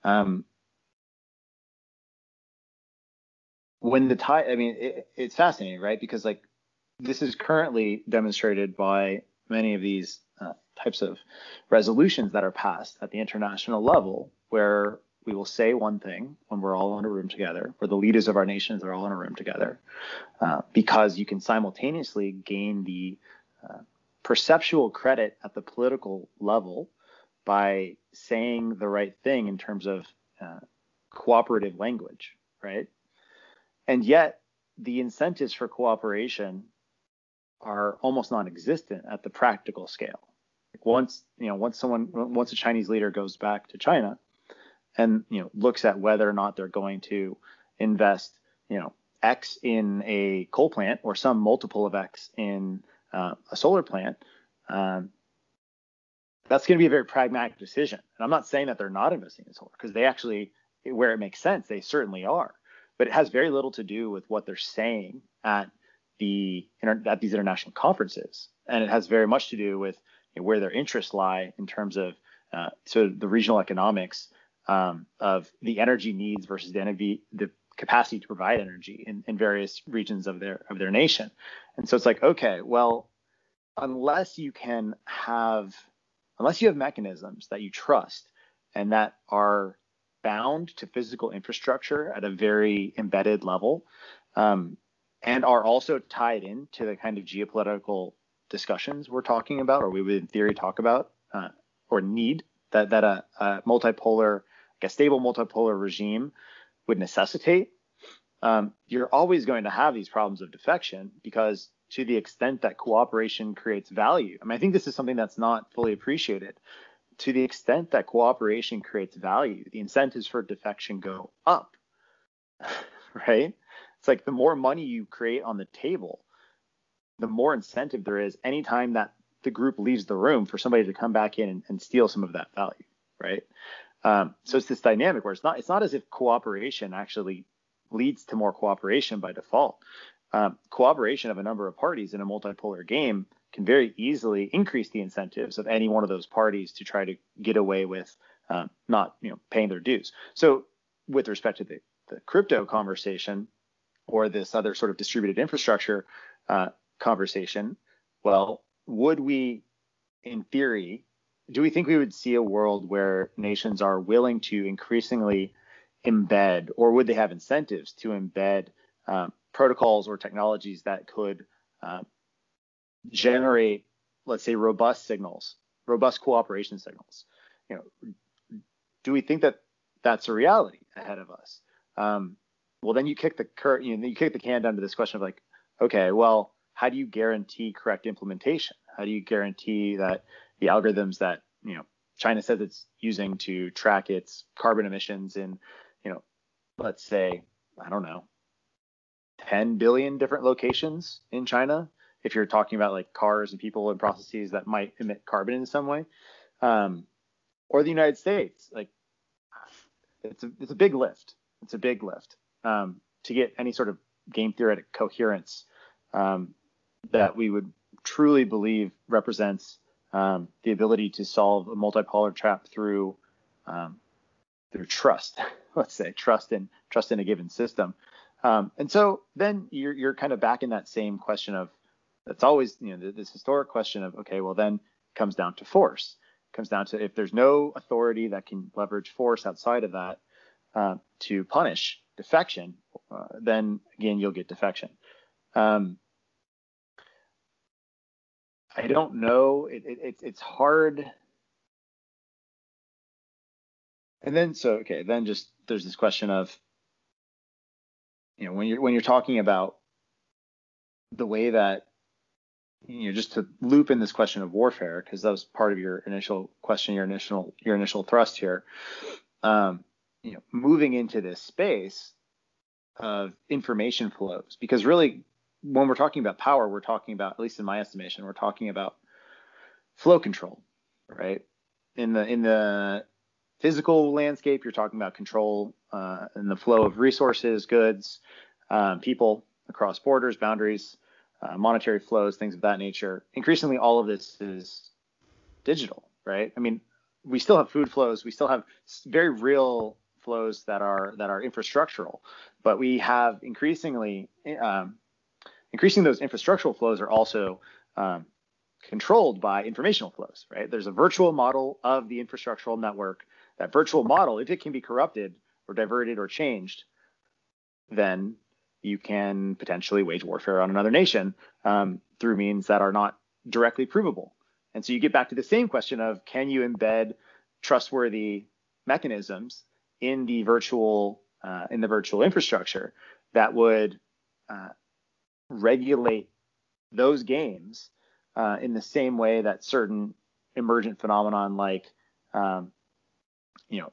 Um, when the tie, I mean, it, it's fascinating, right? Because like this is currently demonstrated by many of these uh, types of resolutions that are passed at the international level, where we will say one thing when we're all in a room together, where the leaders of our nations are all in a room together, uh, because you can simultaneously gain the uh, perceptual credit at the political level by saying the right thing in terms of uh, cooperative language, right? And yet, the incentives for cooperation are almost non-existent at the practical scale. Like once, you know, once someone, once a Chinese leader goes back to China, and you know looks at whether or not they're going to invest, you know, X in a coal plant or some multiple of X in uh, a solar plant, um, that's going to be a very pragmatic decision. And I'm not saying that they're not investing in solar because they actually, where it makes sense, they certainly are. But it has very little to do with what they're saying at the at these international conferences, and it has very much to do with you know, where their interests lie in terms of uh, so the regional economics um, of the energy needs versus the energy the capacity to provide energy in, in various regions of their of their nation. And so it's like, okay, well, unless you can have unless you have mechanisms that you trust and that are bound to physical infrastructure at a very embedded level um, and are also tied into the kind of geopolitical discussions we're talking about or we would in theory talk about uh, or need that that a, a multipolar like a stable multipolar regime would necessitate um, you're always going to have these problems of defection because to the extent that cooperation creates value. I mean, I think this is something that's not fully appreciated. To the extent that cooperation creates value, the incentives for defection go up, right? It's like the more money you create on the table, the more incentive there is anytime that the group leaves the room for somebody to come back in and, and steal some of that value, right? Um, so it's this dynamic where it's not it's not as if cooperation actually leads to more cooperation by default. Um, cooperation of a number of parties in a multipolar game can very easily increase the incentives of any one of those parties to try to get away with um, not you know paying their dues. So with respect to the, the crypto conversation or this other sort of distributed infrastructure uh, conversation, well, would we, in theory, do we think we would see a world where nations are willing to increasingly embed, or would they have incentives to embed um, protocols or technologies that could uh, generate, let's say, robust signals, robust cooperation signals. You know, do we think that that's a reality ahead of us? Um, well, then you kick the cur- you, know, you kick the can down to this question of like, okay, well, how do you guarantee correct implementation? How do you guarantee that the algorithms that you know China says it's using to track its carbon emissions in, you know, let's say, I don't know, 10 billion different locations in China. If you're talking about like cars and people and processes that might emit carbon in some way, um, or the United States, like it's a it's a big lift. It's a big lift um, to get any sort of game theoretic coherence um, that we would truly believe represents um, the ability to solve a multipolar trap through um, through trust. Let's say trust in trust in a given system. Um, and so then you're you're kind of back in that same question of that's always you know this historic question of okay well then comes down to force it comes down to if there's no authority that can leverage force outside of that uh, to punish defection uh, then again you'll get defection. Um, I don't know. It, it, it's hard. And then so okay then just there's this question of you know when you're when you're talking about the way that you know, just to loop in this question of warfare, because that was part of your initial question, your initial your initial thrust here. Um, you know, moving into this space of information flows, because really, when we're talking about power, we're talking about, at least in my estimation, we're talking about flow control, right? In the in the physical landscape, you're talking about control uh, in the flow of resources, goods, um, people across borders, boundaries uh, monetary flows, things of that nature. Increasingly, all of this is digital, right? I mean, we still have food flows, we still have very real flows that are that are infrastructural, but we have increasingly um, increasing those infrastructural flows are also um, controlled by informational flows, right? There's a virtual model of the infrastructural network. That virtual model, if it can be corrupted or diverted or changed, then you can potentially wage warfare on another nation um, through means that are not directly provable. And so you get back to the same question of can you embed trustworthy mechanisms in the virtual uh, in the virtual infrastructure that would uh, regulate those games uh, in the same way that certain emergent phenomenon like um, you know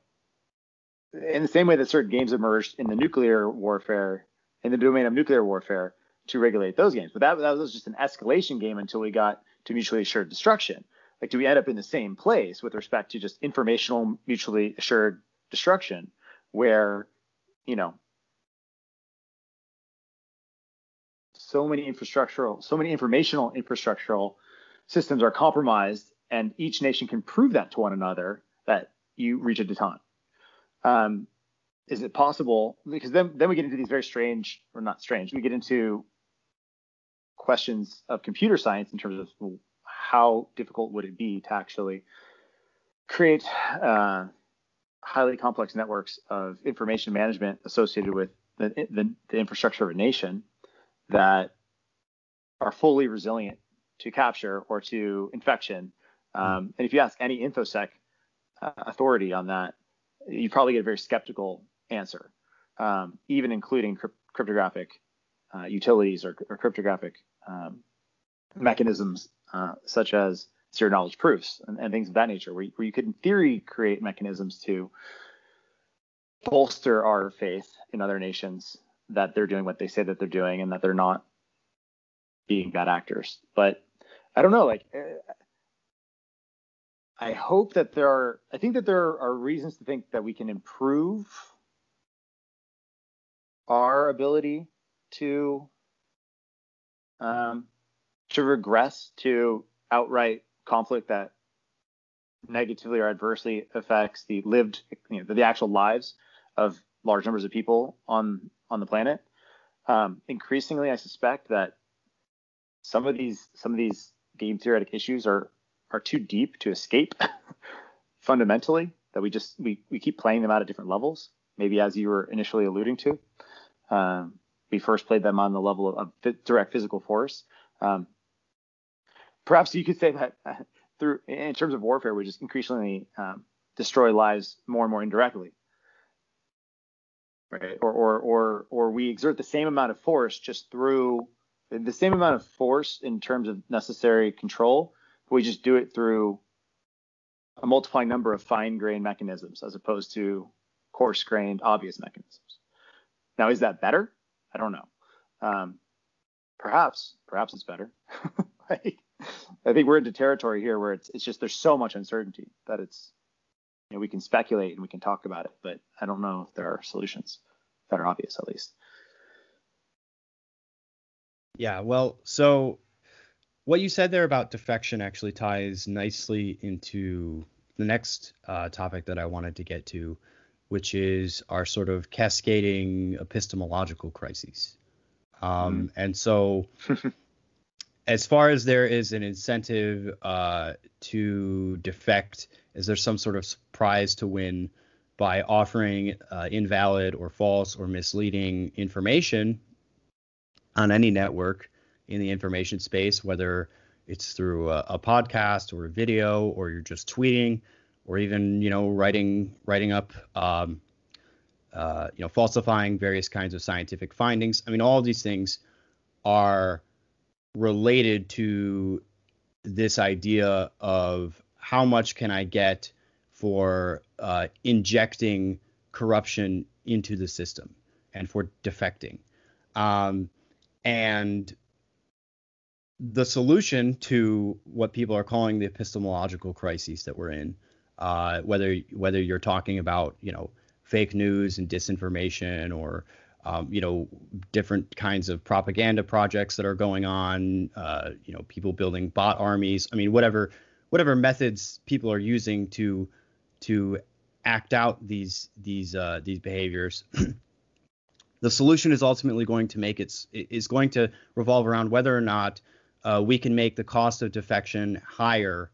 in the same way that certain games emerged in the nuclear warfare in the domain of nuclear warfare to regulate those games. But that, that was just an escalation game until we got to mutually assured destruction. Like, do we end up in the same place with respect to just informational, mutually assured destruction, where, you know, so many infrastructural, so many informational infrastructural systems are compromised, and each nation can prove that to one another that you reach a detente. Um, is it possible? Because then then we get into these very strange, or not strange, we get into questions of computer science in terms of how difficult would it be to actually create uh, highly complex networks of information management associated with the, the, the, infrastructure of a nation that are fully resilient to capture or to infection. Um, and if you ask any infosec uh, authority on that, you probably get a very skeptical answer, um, even including crypt- cryptographic uh, utilities or, or cryptographic um, mechanisms uh, such as zero knowledge proofs and, and, things of that nature, where, where you could, in theory, create mechanisms to bolster our faith in other nations that they're doing what they say that they're doing and that they're not being bad actors. But I don't know, like. Uh, I hope that there are, I think that there are reasons to think that we can improve our ability to um, to regress to outright conflict that negatively or adversely affects the lived, you know, the actual lives of large numbers of people on on the planet. Um, increasingly, I suspect that some of these some of these game theoretic issues are are too deep to escape fundamentally. That we just we we keep playing them out at different levels. Maybe as you were initially alluding to. Um, we first played them on the level of, of direct physical force. Um, perhaps you could say that uh, through in terms of warfare, we just increasingly um, destroy lives more and more indirectly, right? Or, or or or we exert the same amount of force just through the same amount of force in terms of necessary control. But we just do it through a multiplying number of fine-grained mechanisms as opposed to coarse-grained, obvious mechanisms. Now, is that better? I don't know. Um, perhaps, perhaps it's better. like, I think we're into territory here where it's it's just there's so much uncertainty that it's you know we can speculate and we can talk about it, but I don't know if there are solutions that are obvious at least. Yeah, well, so what you said there about defection actually ties nicely into the next uh, topic that I wanted to get to, which is our sort of cascading epistemological crises. Um, mm. And so, as far as there is an incentive uh, to defect, is there some sort of prize to win by offering uh, invalid or false or misleading information on any network in the information space, whether it's through a, a podcast or a video or you're just tweeting? Or even you know writing writing up um, uh, you know falsifying various kinds of scientific findings. I mean, all of these things are related to this idea of how much can I get for uh, injecting corruption into the system and for defecting. Um, and the solution to what people are calling the epistemological crises that we're in, uh, whether whether you're talking about you know fake news and disinformation or um, you know different kinds of propaganda projects that are going on, uh, you know people building bot armies. I mean whatever whatever methods people are using to to act out these these uh, these behaviors. the solution is ultimately going to make it is is going to revolve around whether or not uh, we can make the cost of defection higher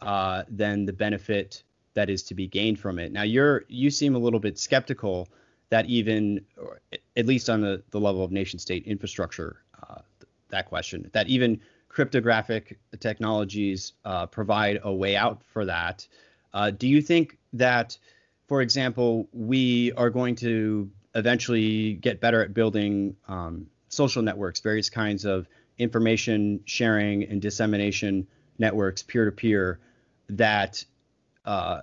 uh, than the benefit that is to be gained from it. Now you're you seem a little bit skeptical that even at least on the, the level of nation state infrastructure uh, that question that even cryptographic technologies uh, provide a way out for that. Uh, do you think that, for example, we are going to eventually get better at building um, social networks, various kinds of information sharing and dissemination networks, peer to peer, that uh,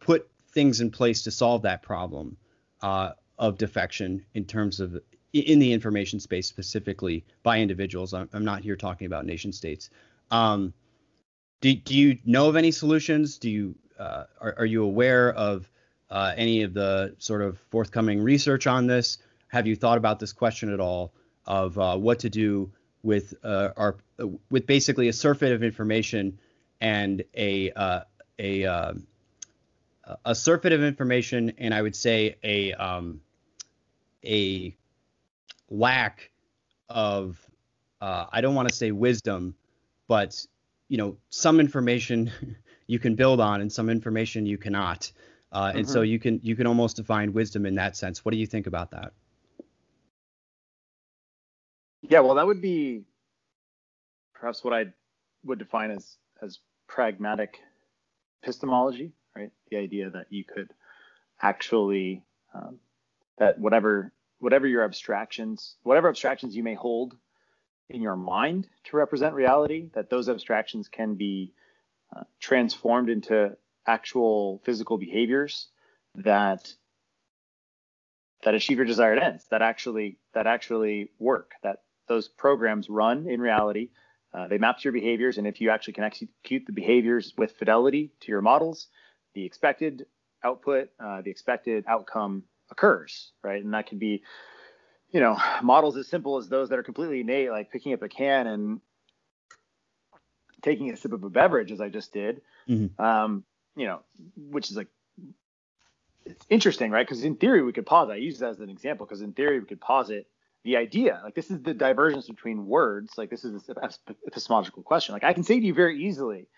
put things in place to solve that problem uh, of defection in terms of in the information space specifically by individuals. I'm, I'm not here talking about nation states. Um, do, do you know of any solutions? Do you uh, are, are you aware of uh, any of the sort of forthcoming research on this? Have you thought about this question at all of uh, what to do with uh, our with basically a surfeit of information and a uh, a um, a surfeit of information and I would say a um, a lack of uh, I don't want to say wisdom, but you know some information you can build on and some information you cannot. Uh, mm-hmm. And so mm-hmm. you can you can almost define wisdom in that sense. What do you think about that? Yeah, well, that would be perhaps what I would define as as pragmatic epistemology, right? The idea that you could actually um, that whatever whatever your abstractions, whatever abstractions you may hold in your mind to represent reality, that those abstractions can be uh, transformed into actual physical behaviors that that achieve your desired ends that actually that actually work that those programs run in reality uh, they map your behaviors and if you actually can execute the behaviors with fidelity to your models the expected output uh, the expected outcome occurs right and that can be you know models as simple as those that are completely innate like picking up a can and taking a sip of a beverage as I just did, mm-hmm. um, you know, which is like it's interesting, right? Because in theory we could pause. I use that as an example because in theory we could posit the idea. Like this is the divergence between words. Like this is an epistemological question. Like I can say to you very easily,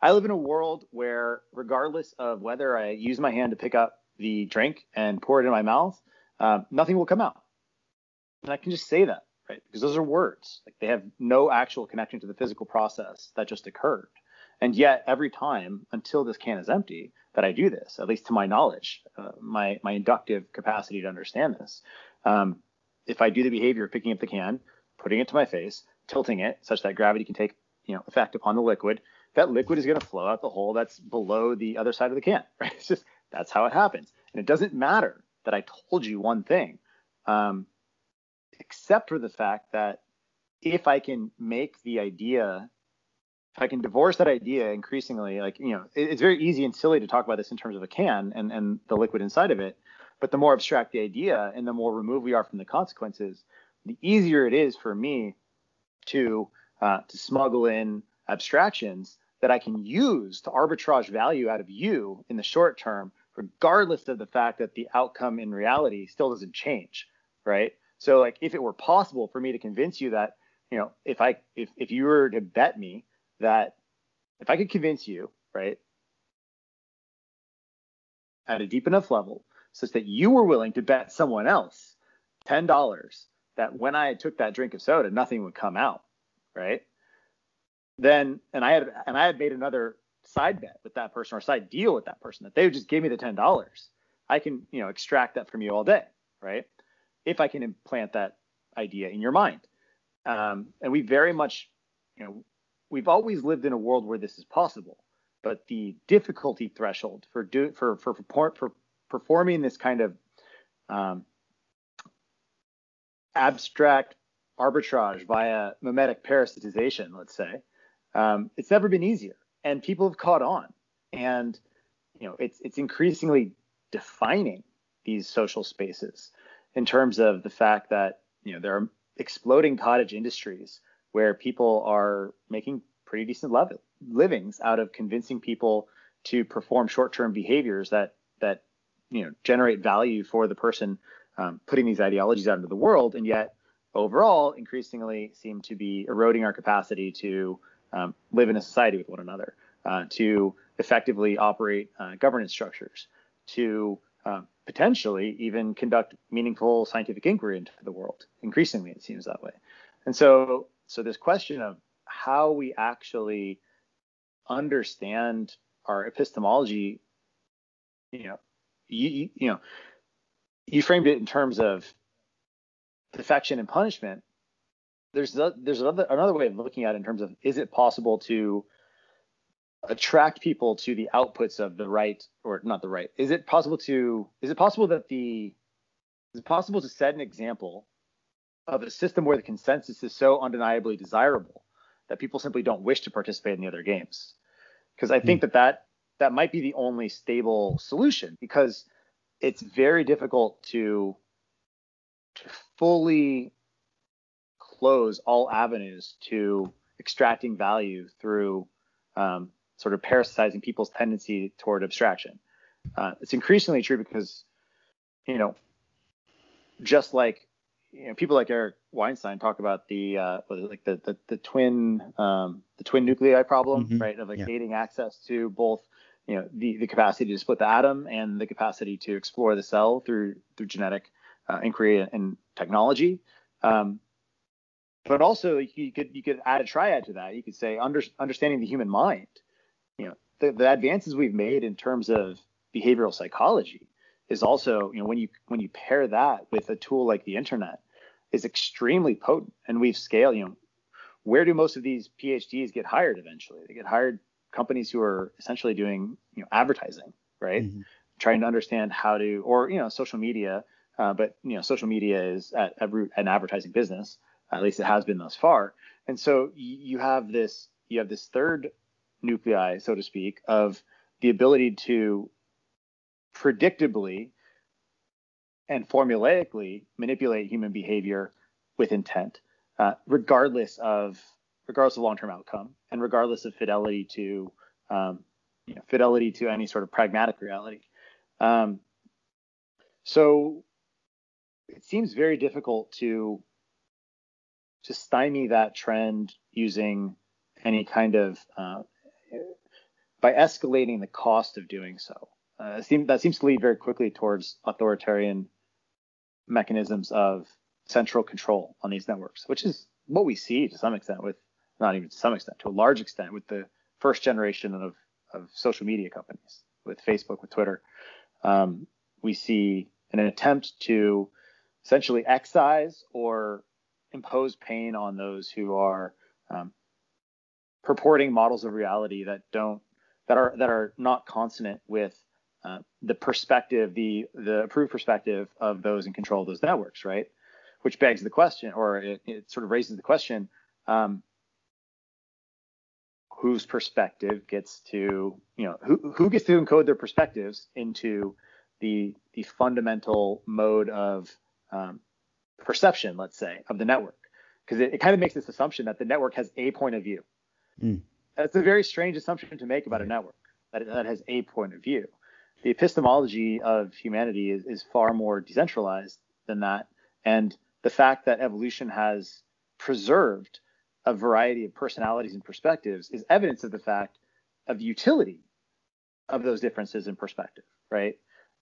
I live in a world where regardless of whether I use my hand to pick up the drink and pour it in my mouth, uh, nothing will come out. And I can just say that right? Because those are words. Like they have no actual connection to the physical process that just occurred. And yet, every time until this can is empty, that I do this, at least to my knowledge, uh, my my inductive capacity to understand this. Um, if I do the behavior of picking up the can, putting it to my face, tilting it such that gravity can take you know effect upon the liquid, that liquid is going to flow out the hole that's below the other side of the can. Right? It's just that's how it happens. And it doesn't matter that I told you one thing. Um, except for the fact that if I can make the idea, if I can divorce that idea increasingly, like, you know, it, it's very easy and silly to talk about this in terms of a can and, and the liquid inside of it. But the more abstract the idea and the more removed we are from the consequences, the easier it is for me to uh, to smuggle in abstractions that I can use to arbitrage value out of you in the short term, regardless of the fact that the outcome in reality still doesn't change, right? So like if it were possible for me to convince you that, you know, if I if if you were to bet me that if I could convince you, right, at a deep enough level such that you were willing to bet someone else ten dollars that when I took that drink of soda, nothing would come out, right? Then and I had and I had made another side bet with that person or side deal with that person that they would just give me the ten dollars. I can, you know, extract that from you all day, right? if I can implant that idea in your mind. Um, and we very much, you know, we've always lived in a world where this is possible, but the difficulty threshold for do for for for, for performing this kind of um, abstract arbitrage via mimetic parasitization, let's say, um, it's never been easier, and people have caught on, and you know, it's it's increasingly defining these social spaces in terms of the fact that you know there are exploding cottage industries where people are making pretty decent livings out of convincing people to perform short-term behaviors that that you know generate value for the person um, putting these ideologies out into the world, and yet overall increasingly seem to be eroding our capacity to um, live in a society with one another, uh, to effectively operate uh, governance structures, to uh, potentially even conduct meaningful scientific inquiry into the world. Increasingly, it seems that way. And so, so this question of how we actually understand our epistemology, you know, you, you, know, you framed it in terms of defection and punishment. There's there's another another way of looking at it in terms of is it possible to attract people to the outputs of the right or not the right is it possible to is it possible that the is it possible to set an example of a system where the consensus is so undeniably desirable that people simply don't wish to participate in the other games because i think mm. that that that might be the only stable solution because it's very difficult to to fully close all avenues to extracting value through um, sort of parasitizing people's tendency toward abstraction. Uh, it's increasingly true because, you know, just like you know, people like Eric Weinstein talk about the uh, like the, the the twin um, the twin nuclei problem, mm-hmm. right? Of like yeah. gaining access to both you know the the capacity to split the atom and the capacity to explore the cell through through genetic uh, inquiry and technology. Um, but also you could you could add a triad to that. You could say under, understanding the human mind you know the, the advances we've made in terms of behavioral psychology is also you know when you when you pair that with a tool like the internet is extremely potent and we've scaled you know where do most of these phds get hired eventually they get hired companies who are essentially doing you know advertising right? Mm-hmm. trying to understand how to or you know social media uh, but you know social media is at, at root an advertising business. At least it has been thus far. And so you have this you have this third nuclei, so to speak, of the ability to predictably and formulaically manipulate human behavior with intent, uh, regardless of regardless of long-term outcome and regardless of fidelity to um, you know, fidelity to any sort of pragmatic reality. Um, so it seems very difficult to to stymie that trend using any kind of uh, by escalating the cost of doing so. Uh, seem, that seems to lead very quickly towards authoritarian mechanisms of central control on these networks, which is what we see to some extent with, not even to some extent, to a large extent with the first generation of, of social media companies, with Facebook, with Twitter. Um, we see an attempt to essentially excise or impose pain on those who are um, purporting models of reality that don't that are that are not consonant with uh, the perspective, the the approved perspective of those in control of those networks, right? Which begs the question, or it, it sort of raises the question: um, whose perspective gets to, you know, who who gets to encode their perspectives into the the fundamental mode of um, perception, let's say, of the network? Because it, it kind of makes this assumption that the network has a point of view, Mm. That's a very strange assumption to make about a network that, that has a point of view. The epistemology of humanity is, is far more decentralized than that. And the fact that evolution has preserved a variety of personalities and perspectives is evidence of the fact of utility of those differences in perspective, right?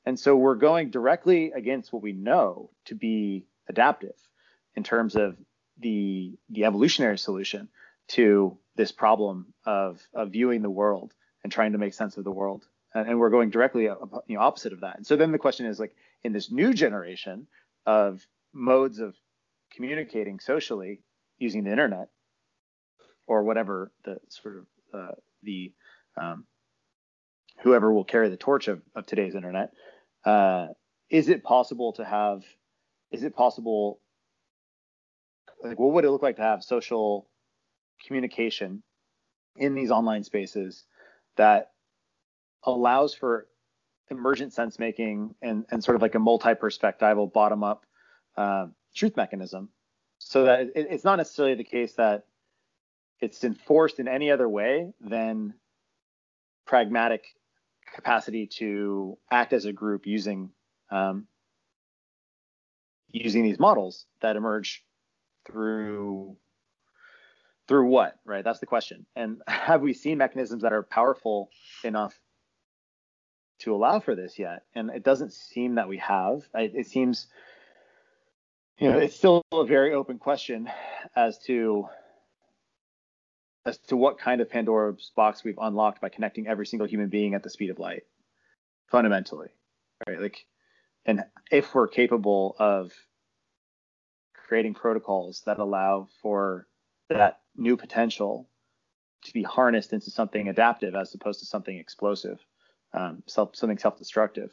And so we're going directly against what we know to be adaptive in terms of the the evolutionary solution to this problem of, of viewing the world and trying to make sense of the world. And, and we're going directly you know, opposite of that. And so then the question is like in this new generation of modes of communicating socially, using the internet or whatever the sort of uh, the um, whoever will carry the torch of, of today's internet. Uh, is it possible to have? Is it possible? Like, what would it look like to have social communication in these online spaces that allows for emergent sense making and, and sort of like a multi-perspectival bottom up uh, truth mechanism so that it, it's not necessarily the case that it's enforced in any other way than pragmatic capacity to act as a group using um, using these models that emerge through through what right? That's the question. And have we seen mechanisms that are powerful enough to allow for this yet? And it doesn't seem that we have. It, it seems you know it's still a very open question as to as to what kind of pandora's box we've unlocked by connecting every single human being at the speed of light fundamentally right like and if we're capable of creating protocols that allow for that new potential to be harnessed into something adaptive as opposed to something explosive, um, self, something self-destructive.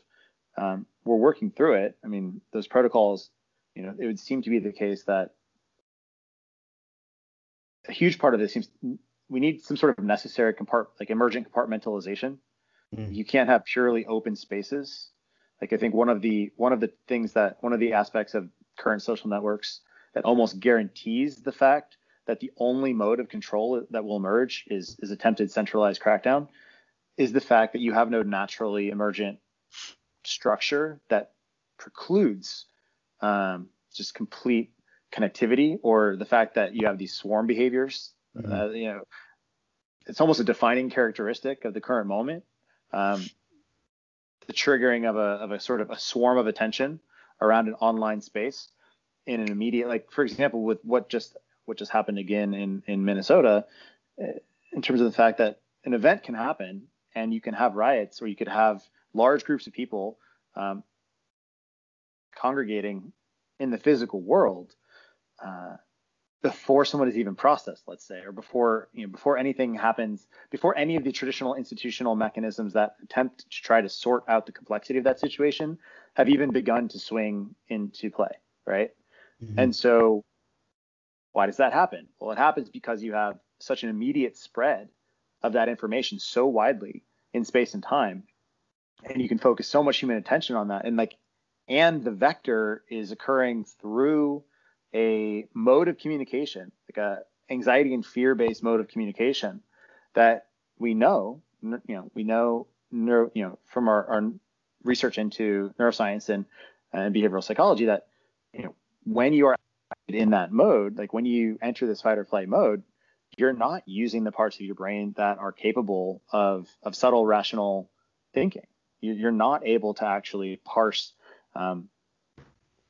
Um, we're working through it. I mean, those protocols, you know, it would seem to be the case that huge part of this seems we need some sort of necessary compart like emergent compartmentalization. Mm. You can't have purely open spaces. Like I think one of the one of the things that one of the aspects of current social networks that almost guarantees the fact that the only mode of control that will emerge is, is attempted centralized crackdown is the fact that you have no naturally emergent structure that precludes um, just complete connectivity or the fact that you have these swarm behaviors. Mm-hmm. Uh, you know, it's almost a defining characteristic of the current moment. Um, the triggering of a, of a sort of a swarm of attention around an online space in an immediate, like for example, with what just what just happened again in in Minnesota, eh, in terms of the fact that an event can happen and you can have riots or you could have large groups of people um, congregating in the physical world uh, before someone is even processed, let's say, or before you know before anything happens, before any of the traditional institutional mechanisms that attempt to try to sort out the complexity of that situation have even begun to swing into play, right? Mm-hmm. And so why does that happen? Well, it happens because you have such an immediate spread of that information so widely in space and time, and you can focus so much human attention on that. And like, and the vector is occurring through a mode of communication, like a anxiety and fear based mode of communication that we know, you know, we know, neuro, you know, from our, our research into neuroscience and, and behavioral psychology that, you know, when you are in that mode, like when you enter this fight or flight mode, you're not using the parts of your brain that are capable of of subtle rational thinking. You're not able to actually parse um,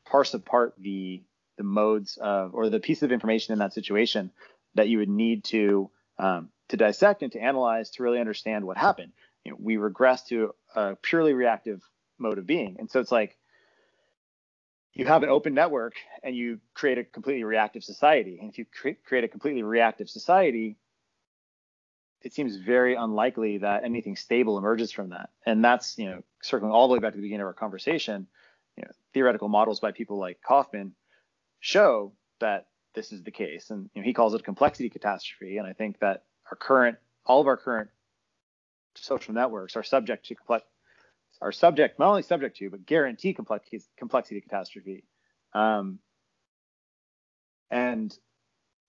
parse apart the the modes of or the piece of information in that situation that you would need to um, to dissect and to analyze to really understand what happened. You know, we regress to a purely reactive mode of being, and so it's like you have an open network and you create a completely reactive society. And if you cre- create a completely reactive society, it seems very unlikely that anything stable emerges from that. And that's, you know, circling all the way back to the beginning of our conversation, you know, theoretical models by people like Kauffman show that this is the case. And you know, he calls it a complexity catastrophe. And I think that our current, all of our current social networks are subject to complex, are subject not only subject to but guarantee complexity, complexity catastrophe. Um, and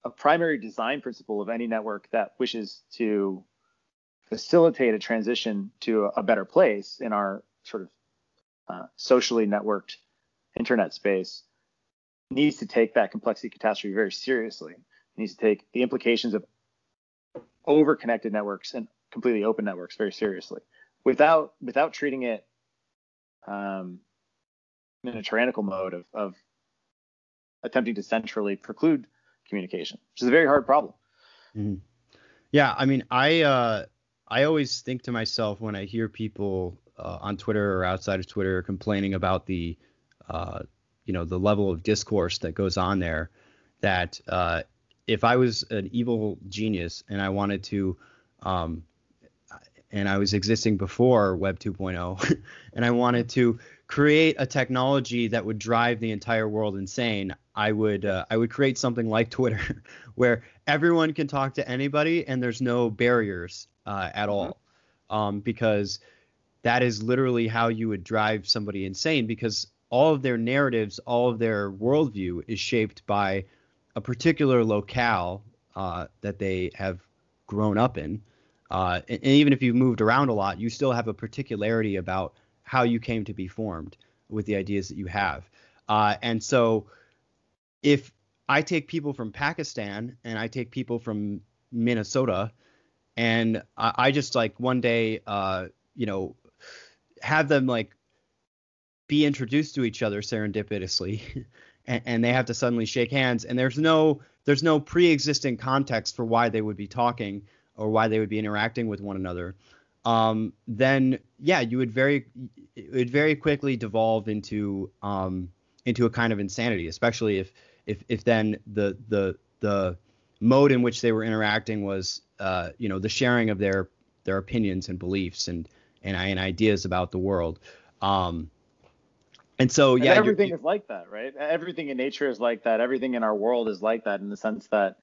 a primary design principle of any network that wishes to facilitate a transition to a better place in our sort of uh, socially networked internet space needs to take that complexity catastrophe very seriously. It needs to take the implications of over-connected networks and completely open networks very seriously without without treating it um, in a tyrannical mode of, of attempting to centrally preclude communication, which is a very hard problem. Mm-hmm. Yeah, I mean, I uh, I always think to myself when I hear people uh, on Twitter or outside of Twitter complaining about the uh, you know the level of discourse that goes on there, that uh, if I was an evil genius and I wanted to, um, and I was existing before Web 2.0, and I wanted to create a technology that would drive the entire world insane, I would uh, I would create something like Twitter, where everyone can talk to anybody and there's no barriers uh, at all, um, because that is literally how you would drive somebody insane because all of their narratives, all of their worldview is shaped by a particular locale uh, that they have grown up in. Uh, and, and, even if you've moved around a lot, you still have a particularity about how you came to be formed with the ideas that you have. Uh, and so, if I take people from Pakistan and I take people from Minnesota, and I, I just like one day, uh, you know, have them like be introduced to each other serendipitously and, and, they have to suddenly shake hands and there's no there's no pre-existing context for why they would be talking or why they would be interacting with one another. Um, then yeah you would very it would very quickly devolve into um, into a kind of insanity especially if if if then the the the mode in which they were interacting was uh, you know the sharing of their their opinions and beliefs and and, and ideas about the world. Um, and so, yeah, and everything is like that, right? Everything in nature is like that. Everything in our world is like that in the sense that,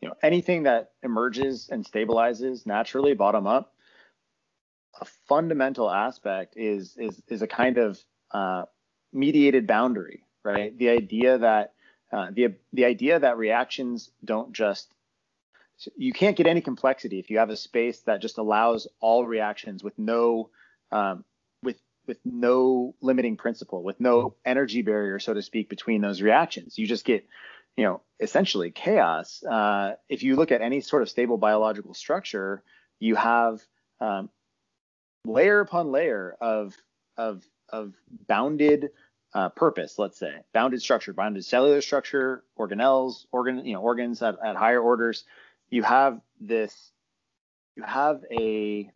you know, anything that emerges and stabilizes naturally, bottom up, a fundamental aspect is is is a kind of uh, mediated boundary, right? The idea that uh, the the idea that reactions don't just you can't get any complexity if you have a space that just allows all reactions with no um, with no limiting principle, with no energy barrier, so to speak, between those reactions. You just get, you know, essentially chaos. Uh, if you look at any sort of stable biological structure, you have um, layer upon layer of of of bounded uh, purpose, let's say, bounded structure, bounded cellular structure, organelles, organ, you know, organs at, at higher orders. You have this, you have a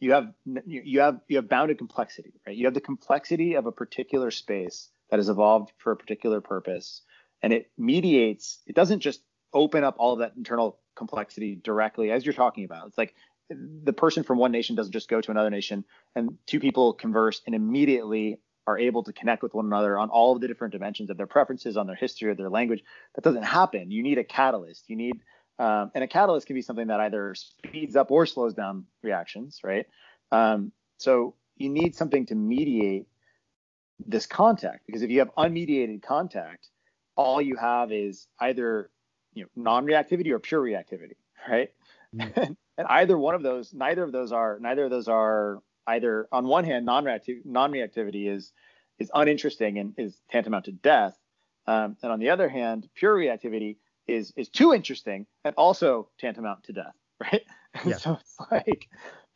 you have you have you have bounded complexity, right? You have the complexity of a particular space that has evolved for a particular purpose, and it mediates. It doesn't just open up all of that internal complexity directly as you're talking about. It's like the person from one nation doesn't just go to another nation and two people converse and immediately are able to connect with one another on all of the different dimensions of their preferences, on their history, or their language. That doesn't happen. You need a catalyst. You need um, and a catalyst can be something that either speeds up or slows down reactions, right? Um, so you need something to mediate this contact because if you have unmediated contact, all you have is either you know non-reactivity or pure reactivity, right? Mm-hmm. and either one of those, neither of those are, neither of those are either on one hand non-reactivity, non-reactivity is is uninteresting and is tantamount to death, um, and on the other hand, pure reactivity is is too interesting and also tantamount to death, right? Yeah. so it's like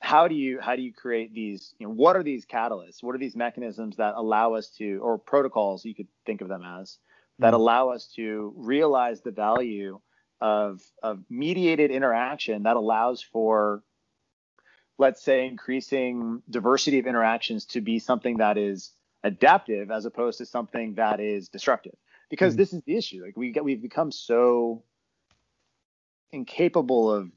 how do you how do you create these you know what are these catalysts what are these mechanisms that allow us to or protocols you could think of them as that mm-hmm. allow us to realize the value of of mediated interaction that allows for let's say increasing diversity of interactions to be something that is adaptive as opposed to something that is destructive because mm-hmm. this is the issue. Like we get, we've become so incapable of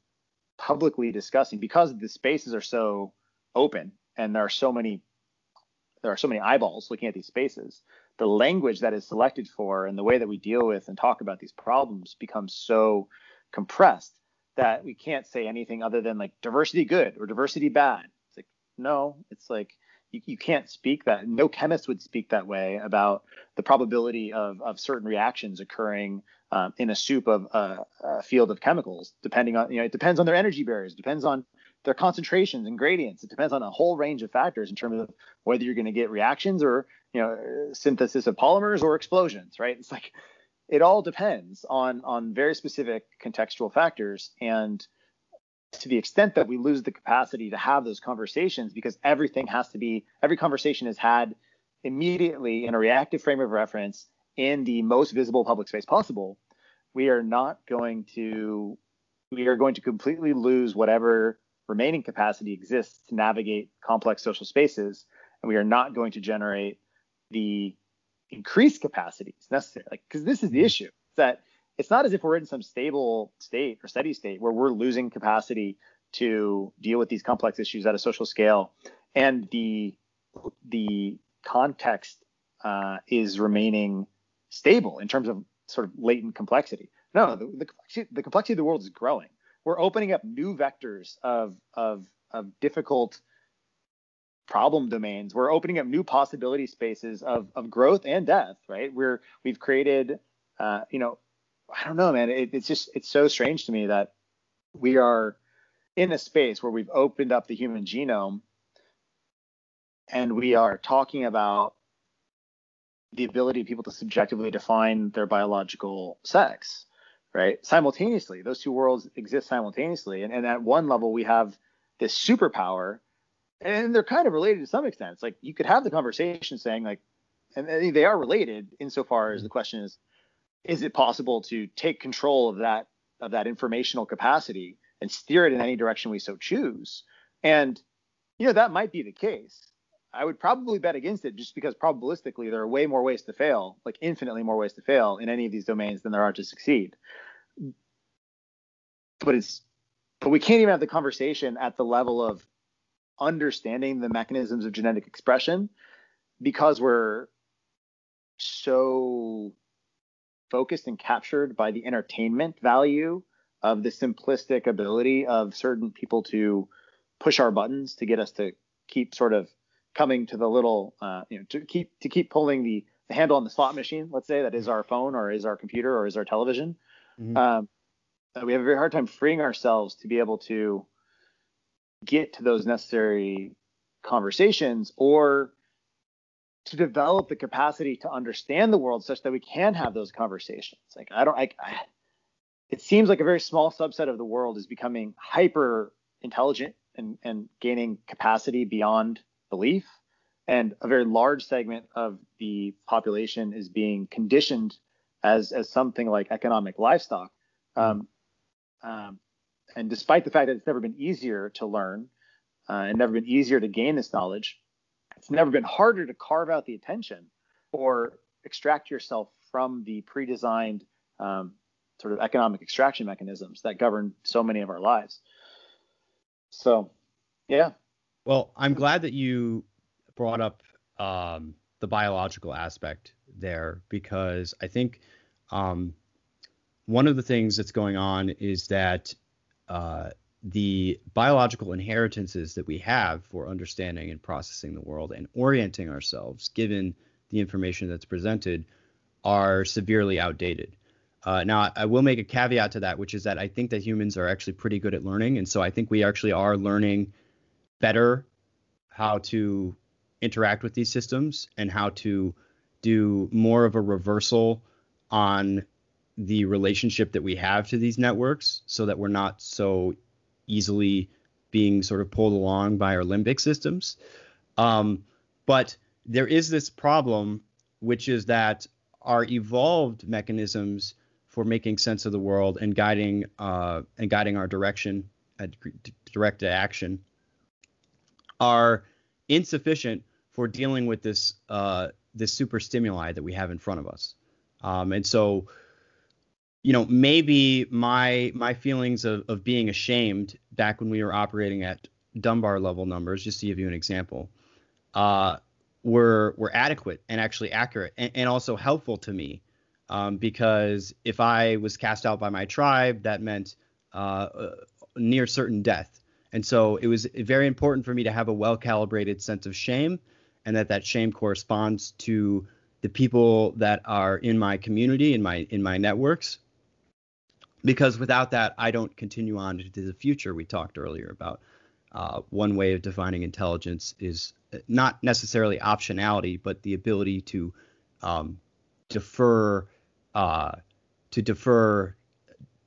publicly discussing because the spaces are so open and there are so many there are so many eyeballs looking at these spaces the language that is selected for and the way that we deal with and talk about these problems becomes so compressed that we can't say anything other than like diversity good or diversity bad it's like no it's like you, you can't speak that. No chemist would speak that way about the probability of, of certain reactions occurring um, in a soup of uh, a field of chemicals, depending on, you know, it depends on their energy barriers, depends on their concentrations and gradients. It depends on a whole range of factors in terms of whether you're going to get reactions or, you know, synthesis of polymers or explosions, right? It's like, it all depends on on very specific contextual factors and to the extent that we lose the capacity to have those conversations because everything has to be every conversation is had immediately in a reactive frame of reference in the most visible public space possible we are not going to we are going to completely lose whatever remaining capacity exists to navigate complex social spaces and we are not going to generate the increased capacities necessary. Like, because this is the mm-hmm. issue. That it's not as if we're in some stable state or steady state where we're losing capacity to deal with these complex issues at a social scale, and the the context uh, is remaining stable in terms of sort of latent complexity. No, the, the, complexity, the complexity of the world is growing. We're opening up new vectors of of of difficult problem domains. We're opening up new possibility spaces of of growth and death. Right? We're we've created, uh, you know, I don't know, man. It, it's just it's so strange to me that we are in a space where we've opened up the human genome and we are talking about the ability of people to subjectively define their biological sex, right? Simultaneously, those two worlds exist simultaneously. And, and at one level, we have this superpower, and they're kind of related to some extent. It's like you could have the conversation saying, like, and they are related insofar as the mm-hmm. question is, is it possible to take control of that of that informational capacity and steer it in any direction we so choose? And you know that might be the case. I would probably bet against it just because probabilistically there are way more ways to fail, like infinitely more ways to fail in any of these domains than there are to succeed. But it's but we can't even have the conversation at the level of understanding the mechanisms of genetic expression because we're so focused and captured by the entertainment value of the simplistic ability of certain people to push our buttons to get us to keep sort of coming to the little, uh, you know, to keep to keep pulling the, the handle on the slot machine. Let's say that is our phone or is our computer or is our television. Mm-hmm. Um, we have a very hard time freeing ourselves to be able to get to those necessary conversations or to develop the capacity to understand the world such that we can have those conversations. Like I don't, I, I, it seems like a very small subset of the world is becoming hyper intelligent and, and gaining capacity beyond belief. And a very large segment of the population is being conditioned as, as something like economic livestock. Um, um, and despite the fact that it's never been easier to learn uh, and never been easier to gain this knowledge, it's never been harder to carve out the attention or extract yourself from the pre-designed um, sort of economic extraction mechanisms that govern so many of our lives. So, yeah, well, I'm glad that you brought up um, the biological aspect there because I think um, one of the things that's going on is that uh, the biological inheritances that we have for understanding and processing the world and orienting ourselves, given the information that's presented, are severely outdated. Uh, now, I will make a caveat to that, which is that I think that humans are actually pretty good at learning, and so I think we actually are learning better how to interact with these systems and how to do more of a reversal on the relationship that we have to these networks so that we're not so easily being sort of pulled along by our limbic systems. Um, but there is this problem, which is that our evolved mechanisms for making sense of the world and guiding uh, and guiding our direction, uh, directed action, are insufficient for dealing with this uh, this super stimuli that we have in front of us. Um, and so, you know, maybe my my feelings of, of being ashamed back when we were operating at Dunbar level numbers, just to give you an example, uh, were were adequate and actually accurate and, and also helpful to me. Um, because if I was cast out by my tribe, that meant uh, near certain death. And so it was very important for me to have a well calibrated sense of shame and that that shame corresponds to the people that are in my community in my in my networks because without that i don't continue on to the future we talked earlier about uh, one way of defining intelligence is not necessarily optionality but the ability to um, defer uh, to defer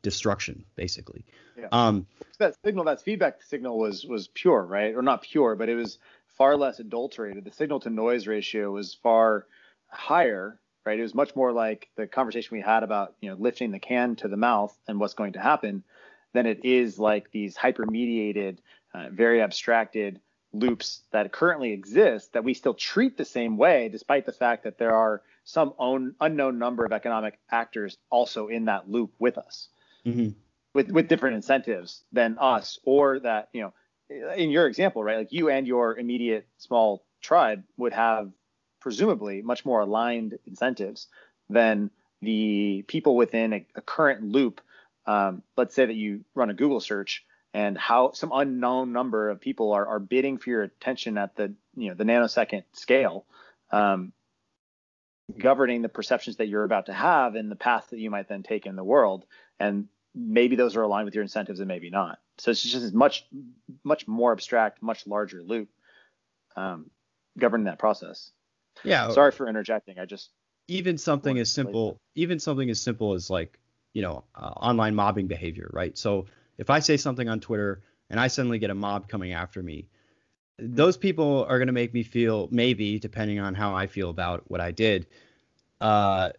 destruction basically yeah. Um, that signal, that feedback signal was was pure, right? Or not pure, but it was far less adulterated. The signal to noise ratio was far higher, right? It was much more like the conversation we had about you know lifting the can to the mouth and what's going to happen than it is like these hyper mediated, uh, very abstracted loops that currently exist that we still treat the same way, despite the fact that there are some own, unknown number of economic actors also in that loop with us, mm-hmm. with with different incentives than us, or that you know, in your example, right, like you and your immediate small tribe would have presumably much more aligned incentives than the people within a, a current loop. Um, let's say that you run a Google search and how some unknown number of people are, are bidding for your attention at the you know the nanosecond scale, um, governing the perceptions that you're about to have and the path that you might then take in the world. And maybe those are aligned with your incentives and maybe not. So it's just much much more abstract, much larger loop um, governing that process. Yeah. Sorry for interjecting. I just even something as simple, even something as simple as like you know uh, online mobbing behavior, right? So if I say something on Twitter and I suddenly get a mob coming after me, those people are going to make me feel maybe depending on how I feel about what I did. Uh,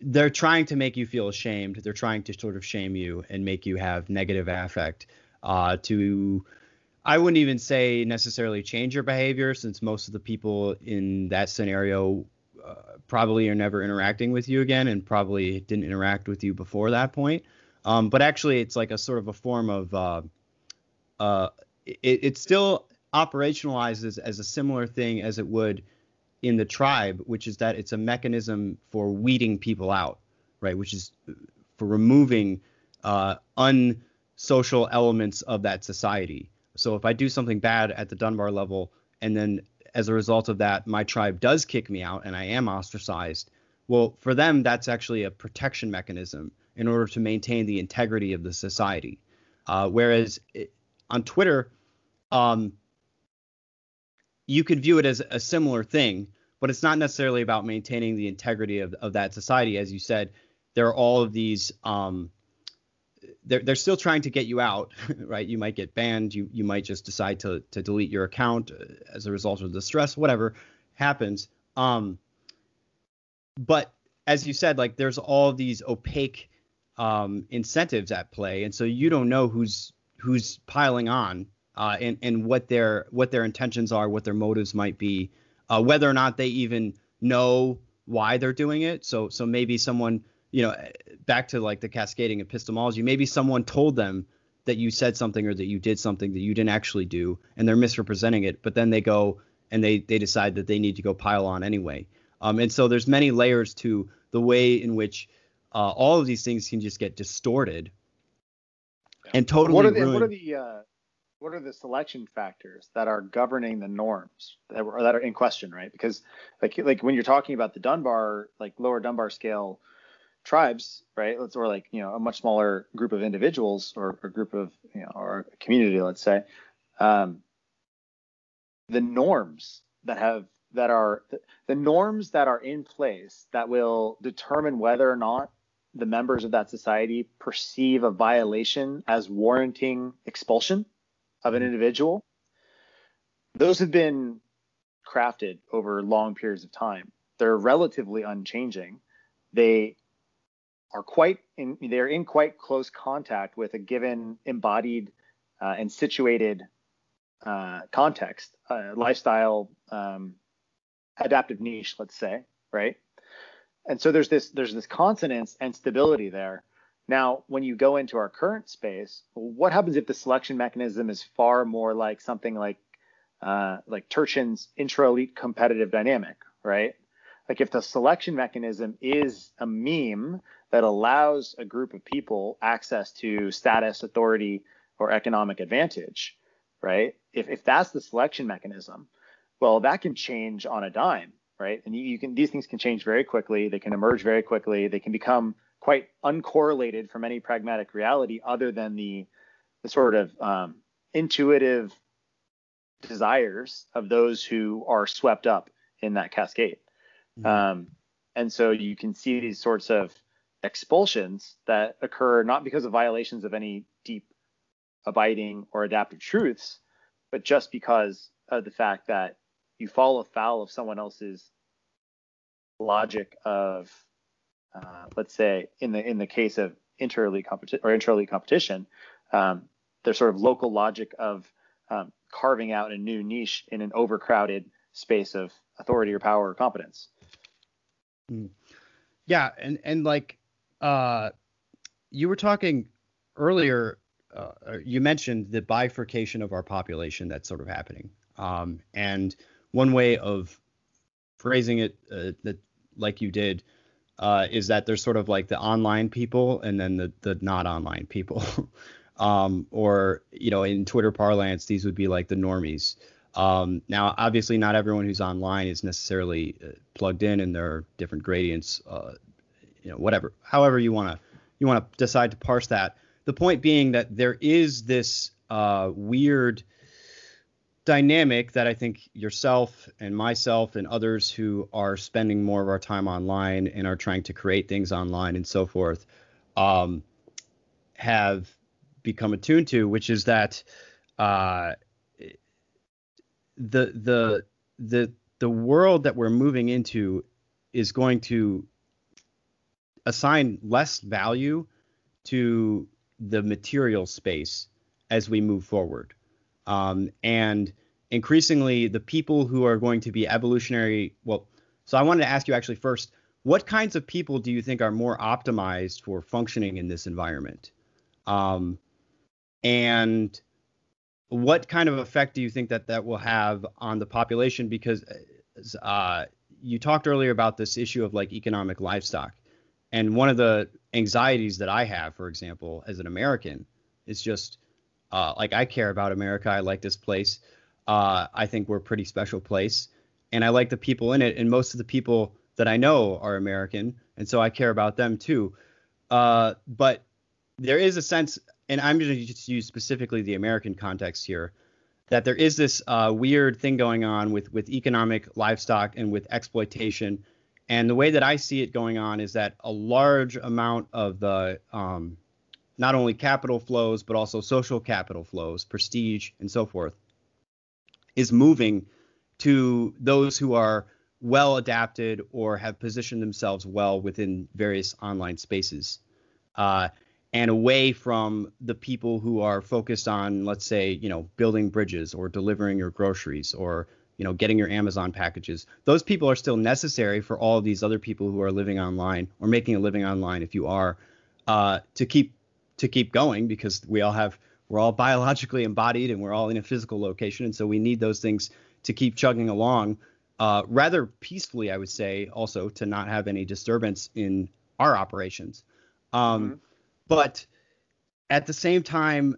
they're trying to make you feel ashamed. They're trying to sort of shame you and make you have negative affect. Uh, to I wouldn't even say necessarily change your behavior since most of the people in that scenario uh, probably are never interacting with you again and probably didn't interact with you before that point. Um, but actually, it's like a sort of a form of uh, uh, it, it still operationalizes as a similar thing as it would in the tribe, which is that it's a mechanism for weeding people out, right? Which is for removing uh, unsocial elements of that society. So if I do something bad at the Dunbar level, and then as a result of that, my tribe does kick me out and I am ostracized, well, for them, that's actually a protection mechanism in order to maintain the integrity of the society. Uh, whereas it, on Twitter, um, you could view it as a similar thing, but it's not necessarily about maintaining the integrity of, of that society. As you said, there are all of these. Um, they're, they're still trying to get you out, right? You might get banned. You you might just decide to to delete your account uh, as a result of the stress, whatever happens. Um, but as you said, like there's all these opaque um, incentives at play, and so you don't know who's who's piling on uh, and and what their what their intentions are, what their motives might be, uh, whether or not they even know why they're doing it. So so maybe someone you know back to like the cascading epistemology, maybe someone told them that you said something or that you did something that you didn't actually do, and they're misrepresenting it, but then they go and they they decide that they need to go pile on anyway. Um, and so there's many layers to the way in which uh, all of these things can just get distorted and totally what are the, ruined. What are the uh, what are the selection factors that are governing the norms that are, that are in question, right? Because like like when you're talking about the Dunbar like lower Dunbar scale tribes, right? Let's or like you know a much smaller group of individuals or a group of you know or a community, let's say. Um, the norms that have that are the norms that are in place that will determine whether or not the members of that society perceive a violation as warranting expulsion of an mm-hmm. individual, those have been crafted over long periods of time. They're relatively unchanging. They are quite in they're in quite close contact with a given embodied uh, and situated uh, context, uh, lifestyle, um, adaptive niche, let's say, right? and so there's this there's this consonance and stability there. Now, when you go into our current space, what happens if the selection mechanism is far more like something like uh, like Turchin's intra-elite competitive dynamic, right? Like if the selection mechanism is a meme that allows a group of people access to status, authority, or economic advantage, right? If if that's the selection mechanism, well, that can change on a dime right? And you, you, can these things can change very quickly. They can emerge very quickly. They can become quite uncorrelated from any pragmatic reality other than the the sort of um, intuitive desires of those who are swept up in that cascade. Mm-hmm. Um, and so you can see these sorts of expulsions that occur not because of violations of any deep abiding or adaptive truths, but just because of the fact that you fall afoul of someone else's logic of, uh, let's say, in the in the case of inter-elite competition or intra-elite competition, um, their sort of local logic of um, carving out a new niche in an overcrowded space of authority or power or competence. Hmm. Yeah, and and like uh, you were talking earlier, uh, you mentioned the bifurcation of our population that's sort of happening, um, and one way of phrasing it uh, that like you did uh, is that there's sort of like the online people and then the the not online people. um, or you know, in Twitter parlance, these would be like the normies. Um, now, obviously, not everyone who's online is necessarily uh, plugged in, and there are different gradients. Uh, you know, whatever, however you want to you want to decide to parse that. The point being that there is this uh, weird dynamic that I think yourself and myself and others who are spending more of our time online and are trying to create things online and so forth um, have become attuned to, which is that uh, the the the the world that we're moving into is going to assign less value to the material space as we move forward. Um, and increasingly, the people who are going to be evolutionary, well, so I wanted to ask you actually first, what kinds of people do you think are more optimized for functioning in this environment? Um, and what kind of effect do you think that that will have on the population? Because uh, you talked earlier about this issue of like economic livestock. And one of the anxieties that I have, for example, as an American, is just uh, like I care about America. I like this place. Uh, I think we're a pretty special place, and I like the people in it. And most of the people that I know are American, and so I care about them too. Uh, but there is a sense, and I'm going to just use specifically the American context here, that there is this uh, weird thing going on with with economic livestock and with exploitation. And the way that I see it going on is that a large amount of the um, not only capital flows, but also social capital flows, prestige, and so forth, is moving to those who are well adapted or have positioned themselves well within various online spaces. Uh, and away from the people who are focused on, let's say, you know, building bridges or delivering your groceries or, you know, getting your Amazon packages. Those people are still necessary for all these other people who are living online or making a living online, if you are, uh, to keep to keep going because we all have we're all biologically embodied and we're all in a physical location and so we need those things to keep chugging along uh, rather peacefully i would say also to not have any disturbance in our operations um, mm-hmm. But at the same time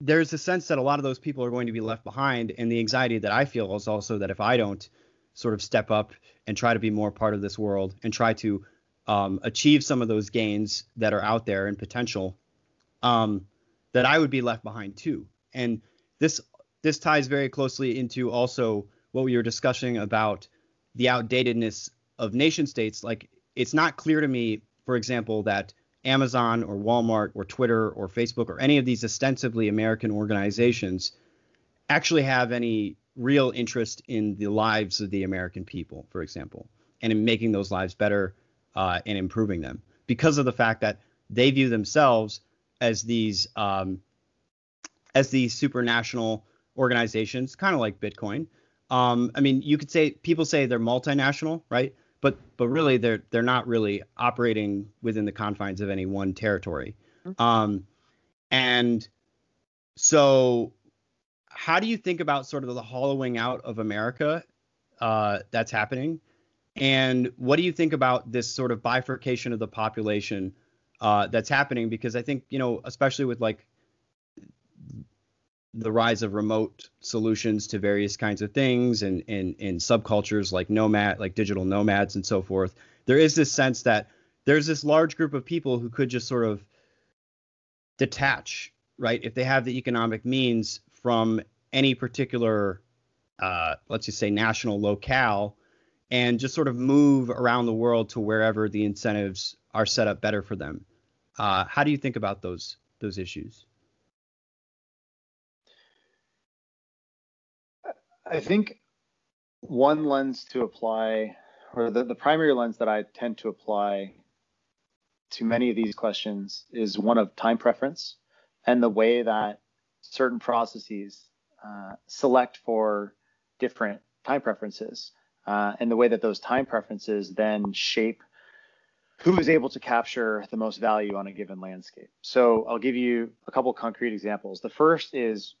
there's a sense that a lot of those people are going to be left behind and the anxiety that i feel is also that if i don't sort of step up and try to be more part of this world and try to um, achieve some of those gains that are out there and potential um, that I would be left behind too. And this this ties very closely into also what we were discussing about the outdatedness of nation states. Like it's not clear to me, for example, that Amazon or Walmart or Twitter or Facebook or any of these ostensibly American organizations actually have any real interest in the lives of the American people, for example, and in making those lives better uh, and improving them because of the fact that they view themselves as these um, as these supranational organizations, kind of like Bitcoin. Um, I mean, you could say people say they're multinational, right? But but really, they're they're not really operating within the confines of any one territory. Mm-hmm. Um, and so, how do you think about sort of the hollowing out of America uh, that's happening? And what do you think about this sort of bifurcation of the population uh, that's happening because I think you know, especially with like the rise of remote solutions to various kinds of things and and subcultures like nomad, like digital nomads and so forth, there is this sense that there's this large group of people who could just sort of detach, right, if they have the economic means from any particular, uh, let's just say, national locale, and just sort of move around the world to wherever the incentives are set up better for them. Uh, how do you think about those those issues? I think one lens to apply, or the, the primary lens that I tend to apply to many of these questions is one of time preference and the way that certain processes uh, select for different time preferences, uh, and the way that those time preferences then shape who is able to capture the most value on a given landscape. So I'll give you a couple concrete examples. The first is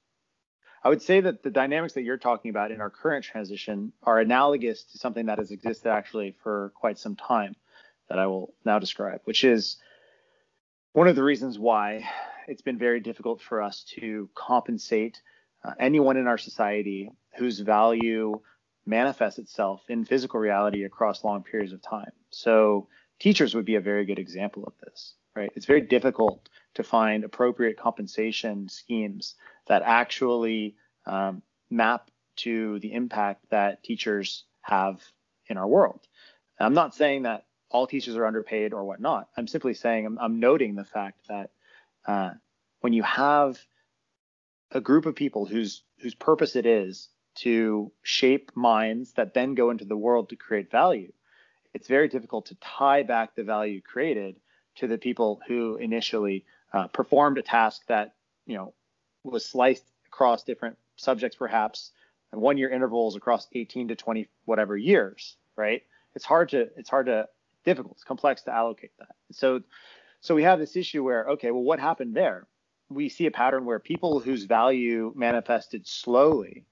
I would say that the dynamics that you're talking about in our current transition are analogous to something that has existed actually for quite some time that I will now describe, which is one of the reasons why it's been very difficult for us to compensate uh, anyone in our society whose value manifests itself in physical reality across long periods of time. So teachers would be a very good example of this, right? It's very difficult to find appropriate compensation schemes that actually um, map to the impact that teachers have in our world. I'm not saying that all teachers are underpaid or whatnot. I'm simply saying I'm, I'm noting the fact that uh, when you have a group of people whose whose purpose it is to shape minds that then go into the world to create value, it's very difficult to tie back the value created to the people who initially uh, performed a task that you know was sliced across different subjects perhaps and one year intervals across 18 to 20 whatever years right? It's hard to it's hard to difficult it's complex to allocate that. So so we have this issue where okay well what happened there? We see a pattern where people whose value manifested slowly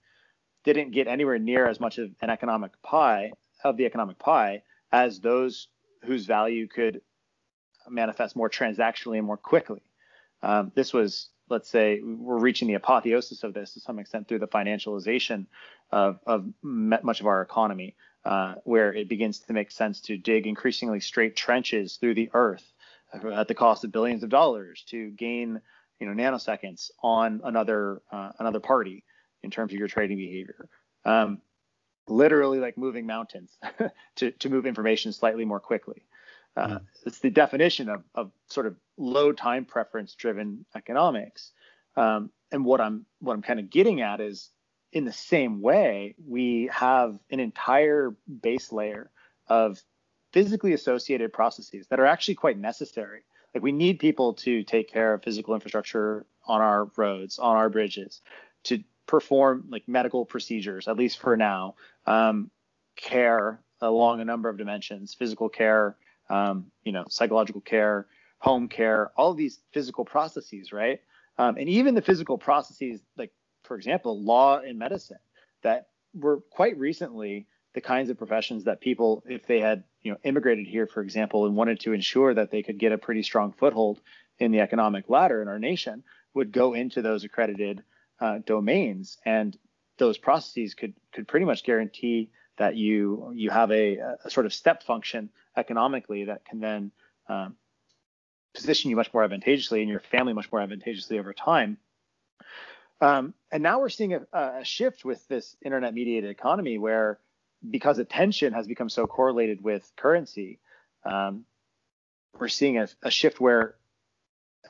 didn't get anywhere near as much of an economic pie of the economic pie as those whose value could manifest more transactionally and more quickly. Um, this was, let's say, we're reaching the apotheosis of this to some extent through the financialization of, of much of our economy, uh, where it begins to make sense to dig increasingly straight trenches through the earth at the cost of billions of dollars to gain, you know, nanoseconds on another uh, another party in terms of your trading behavior. Um, literally like moving mountains to, to move information slightly more quickly. Uh. It's the definition of, of sort of low time preference driven economics. Um, and what I'm what I'm kind of getting at is in the same way we have an entire base layer of physically associated processes that are actually quite necessary. Like we need people to take care of physical infrastructure on our roads, on our bridges, to perform like medical procedures, at least for now, um, care along a number of dimensions, physical care, um, you know, psychological care, home care, all of these physical processes, right? Um, and even the physical processes, like for example, law and medicine, that were quite recently the kinds of professions that people, if they had, you know, immigrated here, for example, and wanted to ensure that they could get a pretty strong foothold in the economic ladder in our nation, would go into those accredited uh, domains, and those processes could could pretty much guarantee that you you have a, a sort of step function economically that can then um, position you much more advantageously and your family much more advantageously over time. Um, and now we're seeing a, a, shift with this internet mediated economy where because attention has become so correlated with currency, um, we're seeing a, a, shift where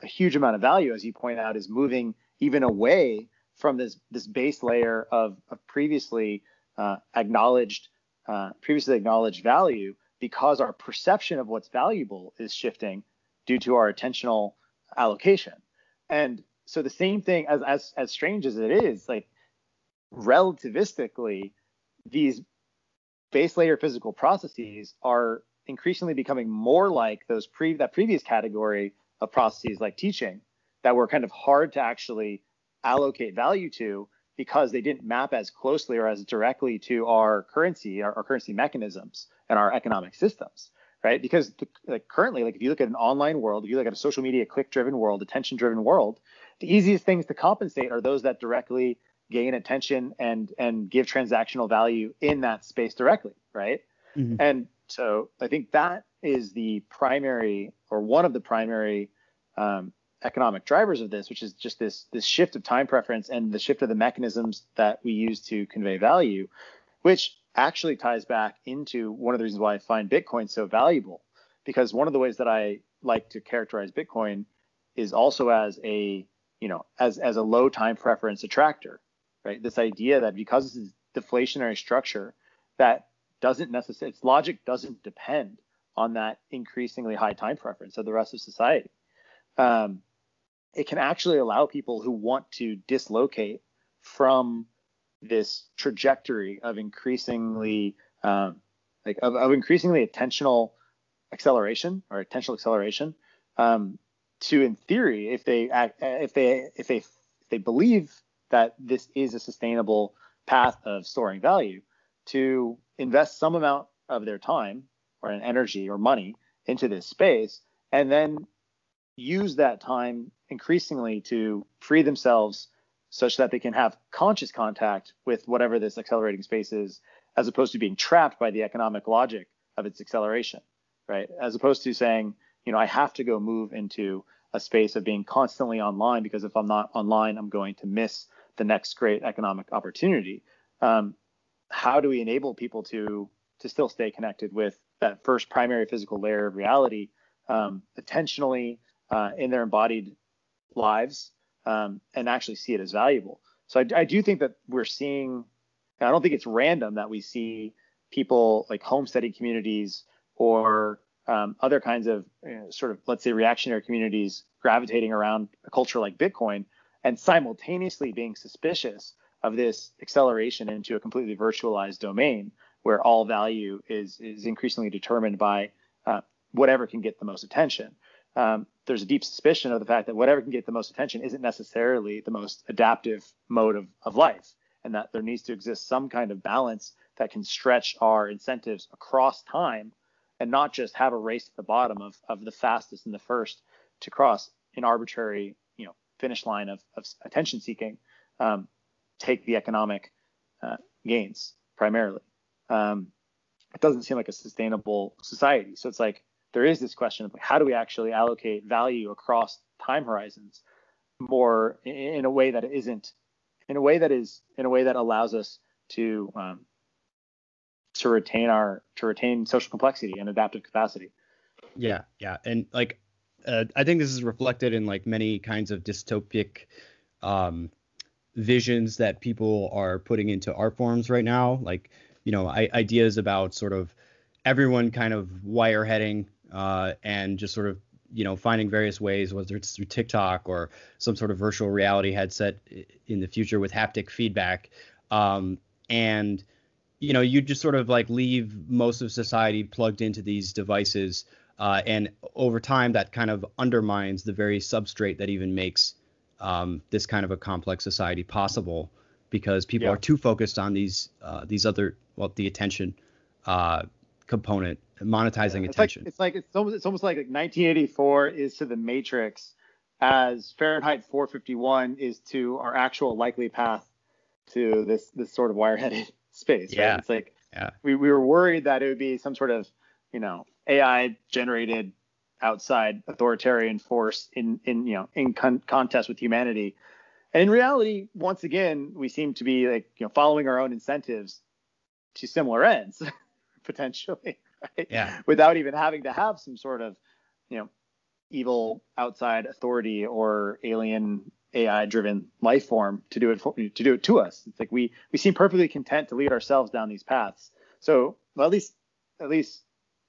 a huge amount of value, as you point out, is moving even away from this this base layer of, of previously uh, acknowledged uh, previously acknowledged value because our perception of what's valuable is shifting due to our attentional allocation. And so the same thing as as as strange as it is, like relativistically, these base layer physical processes are increasingly becoming more like those pre that previous category of processes like teaching that were kind of hard to actually allocate value to because they didn't map as closely or as directly to our currency, our, our currency mechanisms and our economic systems, right? Because the, like currently, like if you look at an online world, if you look at a social media click-driven world, attention-driven world, the easiest things to compensate are those that directly gain attention and and give transactional value in that space directly, right? Mm-hmm. And so I think that is the primary or one of the primary um, economic drivers of this, which is just this this shift of time preference and the shift of the mechanisms that we use to convey value, which actually ties back into one of the reasons why I find Bitcoin so valuable. Because one of the ways that I like to characterize Bitcoin is also as a you know as as a low time preference attractor, right? This idea that because this is deflationary structure, that doesn't necessarily its logic doesn't depend on that increasingly high time preference of the rest of society. Um, it can actually allow people who want to dislocate from this trajectory of increasingly um, like of, of, increasingly attentional acceleration or attentional acceleration um, to in theory if they act, if they if they if they believe that this is a sustainable path of storing value to invest some amount of their time or an energy or money into this space and then use that time increasingly to free themselves such that they can have conscious contact with whatever this accelerating space is as opposed to being trapped by the economic logic of its acceleration right? As opposed to saying you know i have to go move into a space of being constantly online because if i'm not online i'm going to miss the next great economic opportunity. Um, how do we enable people to to still stay connected with that first primary physical layer of reality um, attentionally uh, in their embodied lives um, and actually see it as valuable. So I, I, do think that we're seeing, I don't think it's random that we see people like homesteading communities or um, other kinds of you know, sort of, let's say, reactionary communities gravitating around a culture like Bitcoin and simultaneously being suspicious of this acceleration into a completely virtualized domain where all value is is increasingly determined by uh, whatever can get the most attention. Um, there's a deep suspicion of the fact that whatever can get the most attention isn't necessarily the most adaptive mode of, of life, and that there needs to exist some kind of balance that can stretch our incentives across time and not just have a race to the bottom of, of the fastest and the first to cross an arbitrary you know finish line of, of attention seeking um, take the economic uh, gains primarily um, it doesn't seem like a sustainable society. So it's like there is this question of how do we actually allocate value across time horizons more in a way that isn't in a way that is in a way that allows us to um, to retain our to retain social complexity and adaptive capacity. Yeah, yeah, and like uh, I think this is reflected in like many kinds of dystopic um, visions that people are putting into art forms right now. Like you know I, ideas about sort of everyone kind of wireheading uh, and just sort of you know finding various ways whether it's through tiktok or some sort of virtual reality headset in the future with haptic feedback um, and you know you just sort of like leave most of society plugged into these devices uh, and over time that kind of undermines the very substrate that even makes um, this kind of a complex society possible because people yeah. are too focused on these uh, these other well the attention uh, component monetizing it's attention. Like, it's like it's almost it's almost like 1984 is to the Matrix as Fahrenheit 451 is to our actual likely path to this this sort of wireheaded space. Yeah. Right? It's like yeah. we, we were worried that it would be some sort of you know AI generated outside authoritarian force in in you know in con- contest with humanity and in reality, once again, we seem to be like you know following our own incentives to similar ends, potentially, right? Yeah. Without even having to have some sort of you know evil outside authority or alien AI driven life form to do it for, to do it to us. It's like we we seem perfectly content to lead ourselves down these paths. So well, at least at least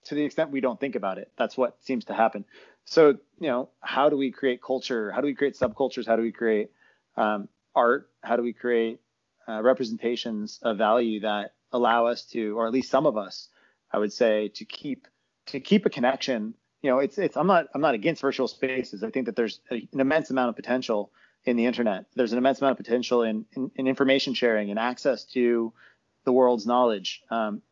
to the extent we don't think about it, that's what seems to happen. So you know, how do we create culture? How do we create subcultures? How do we create um, art? How do we create uh, representations of value that allow us to, or at least some of us, I would say, to keep to keep a connection. You know, it's it's I'm not I'm not against virtual spaces. I think that there's a, an immense amount of potential in the internet. There's an immense amount of potential in, in, in information sharing and access to the world's knowledge. Um,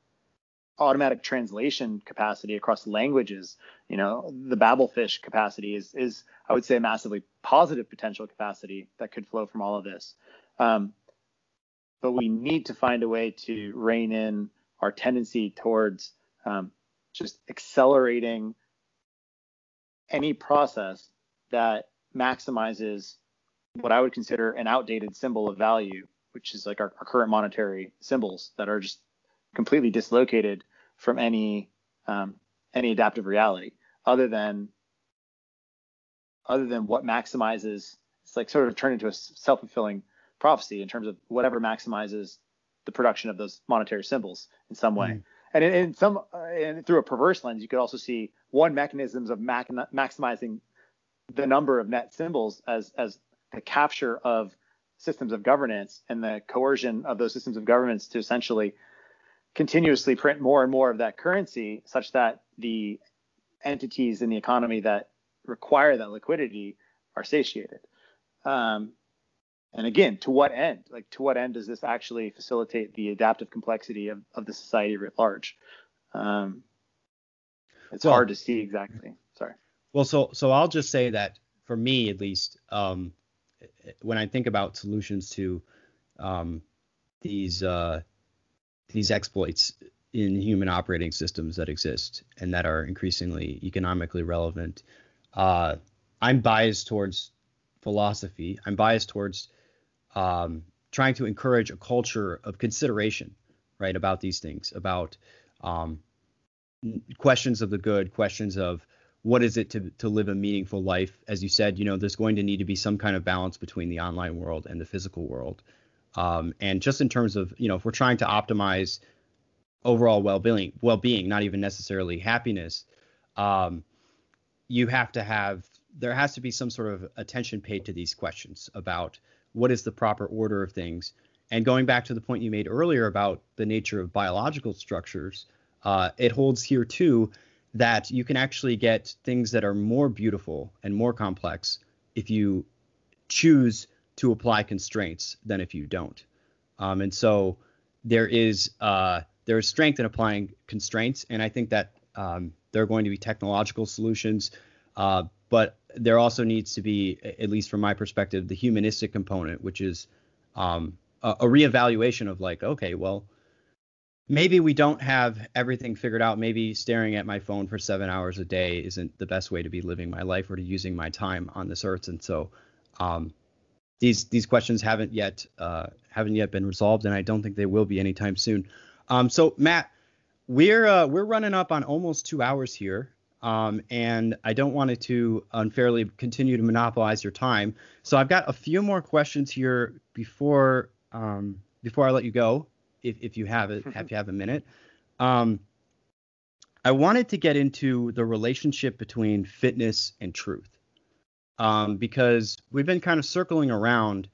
automatic translation capacity across languages. You know, the Babelfish capacity is is I would say a massively positive potential capacity that could flow from all of this. Um, but we need to find a way to rein in our tendency towards um, just accelerating any process that maximizes what I would consider an outdated symbol of value, which is like our, our current monetary symbols that are just completely dislocated from any um, any adaptive reality other than other than what maximizes it's like sort of turned into a self-fulfilling prophecy in terms of whatever maximizes the production of those monetary symbols in some way mm. and in, in some uh, and through a perverse lens you could also see one mechanisms of mac- maximizing the number of net symbols as as the capture of systems of governance and the coercion of those systems of governance to essentially continuously print more and more of that currency such that the entities in the economy that require that liquidity are satiated. Um, and again, to what end? Like, to what end does this actually facilitate the adaptive complexity of, of the society writ large? Um, it's well, hard to see exactly. Sorry. Well, so so I'll just say that for me, at least, um, when I think about solutions to um, these uh, these exploits in human operating systems that exist and that are increasingly economically relevant, uh, I'm biased towards philosophy. I'm biased towards um, trying to encourage a culture of consideration, right, about these things, about um, questions of the good, questions of what is it to to live a meaningful life? As you said, you know, there's going to need to be some kind of balance between the online world and the physical world. Um, and just in terms of, you know, if we're trying to optimize overall well-being, well-being, not even necessarily happiness, um, you have to have there has to be some sort of attention paid to these questions about what is the proper order of things. And going back to the point you made earlier about the nature of biological structures, uh, it holds here too that you can actually get things that are more beautiful and more complex if you choose to apply constraints than if you don't. Um, and so there is uh, there is strength in applying constraints, and I think that um, there are going to be technological solutions, uh, but there also needs to be, at least from my perspective, the humanistic component, which is um, a, a reevaluation of like, okay, well, maybe we don't have everything figured out. Maybe staring at my phone for seven hours a day isn't the best way to be living my life or to using my time on this earth. And so um, these these questions haven't yet uh, haven't yet been resolved, and I don't think they will be anytime soon. Um, so Matt, we're uh, we're running up on almost two hours here. Um, and I don't want it to unfairly continue to monopolize your time. So I've got a few more questions here before um, before I let you go if, if you have it, if you have a minute. Um, I wanted to get into the relationship between fitness and truth, um, because we've been kind of circling around,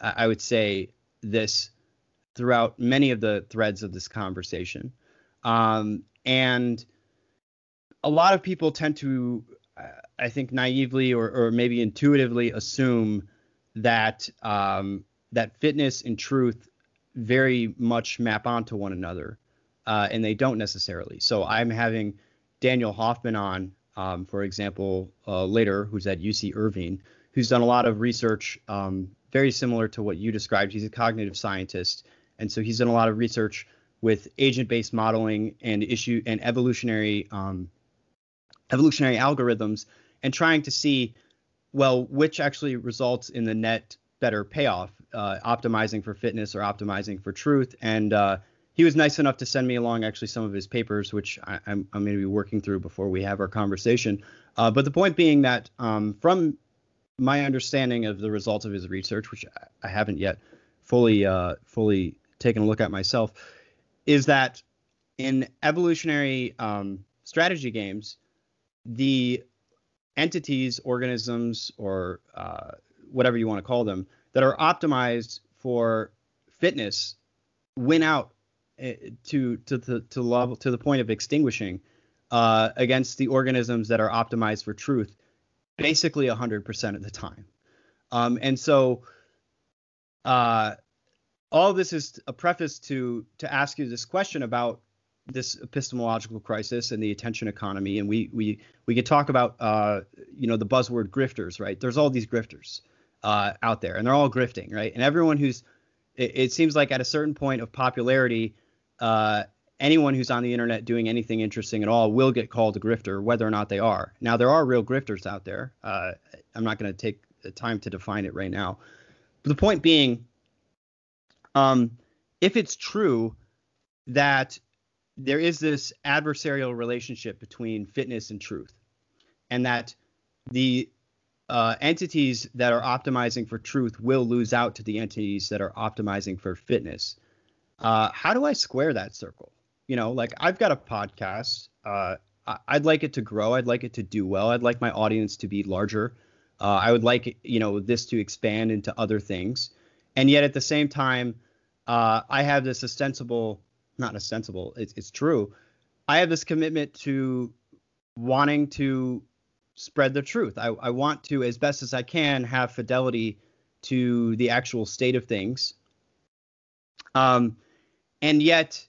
I would say, this throughout many of the threads of this conversation, um, and a lot of people tend to, I think, naively or, or maybe intuitively assume that um, that fitness and truth very much map onto one another, uh, and they don't necessarily. So I'm having Daniel Hoffman on, um, for example, uh, later, who's at UC Irvine, who's done a lot of research um, very similar to what you described. He's a cognitive scientist, and so he's done a lot of research with agent-based modeling and issue and evolutionary um, evolutionary algorithms, and trying to see well which actually results in the net better payoff, uh, optimizing for fitness or optimizing for truth. And uh, he was nice enough to send me along actually some of his papers, which I, am going to be working through before we have our conversation. Uh, but the point being that um, from my understanding of the results of his research, which I haven't yet fully uh, fully taken a look at myself, is that in evolutionary um, strategy games, the entities, organisms, or uh, whatever you want to call them, that are optimized for fitness win out eh, to to to, to level to the point of extinguishing uh, against the organisms that are optimized for truth, basically 100% of the time. Um, and so, uh, all this is a preface to to ask you this question about this epistemological crisis and the attention economy. And we we we could talk about uh, you know the buzzword grifters, right? There's all these grifters uh, out there, and they're all grifting, right? And everyone who's it, it seems like at a certain point of popularity, uh, anyone who's on the internet doing anything interesting at all will get called a grifter, whether or not they are. Now there are real grifters out there. Uh, I'm not going to take the time to define it right now. But the point being, um, if it's true that there is this adversarial relationship between fitness and truth, and that the uh, entities that are optimizing for truth will lose out to the entities that are optimizing for fitness. Uh, how do I square that circle? You know, like I've got a podcast. Uh, I'd like it to grow. I'd like it to do well. I'd like my audience to be larger. Uh, I would like, you know, this to expand into other things. and yet at the same time, uh, I have this ostensible, not ostensible, it's, it's true. I have this commitment to wanting to spread the truth. I, I want to, as best as I can, have fidelity to the actual state of things. Um, and yet,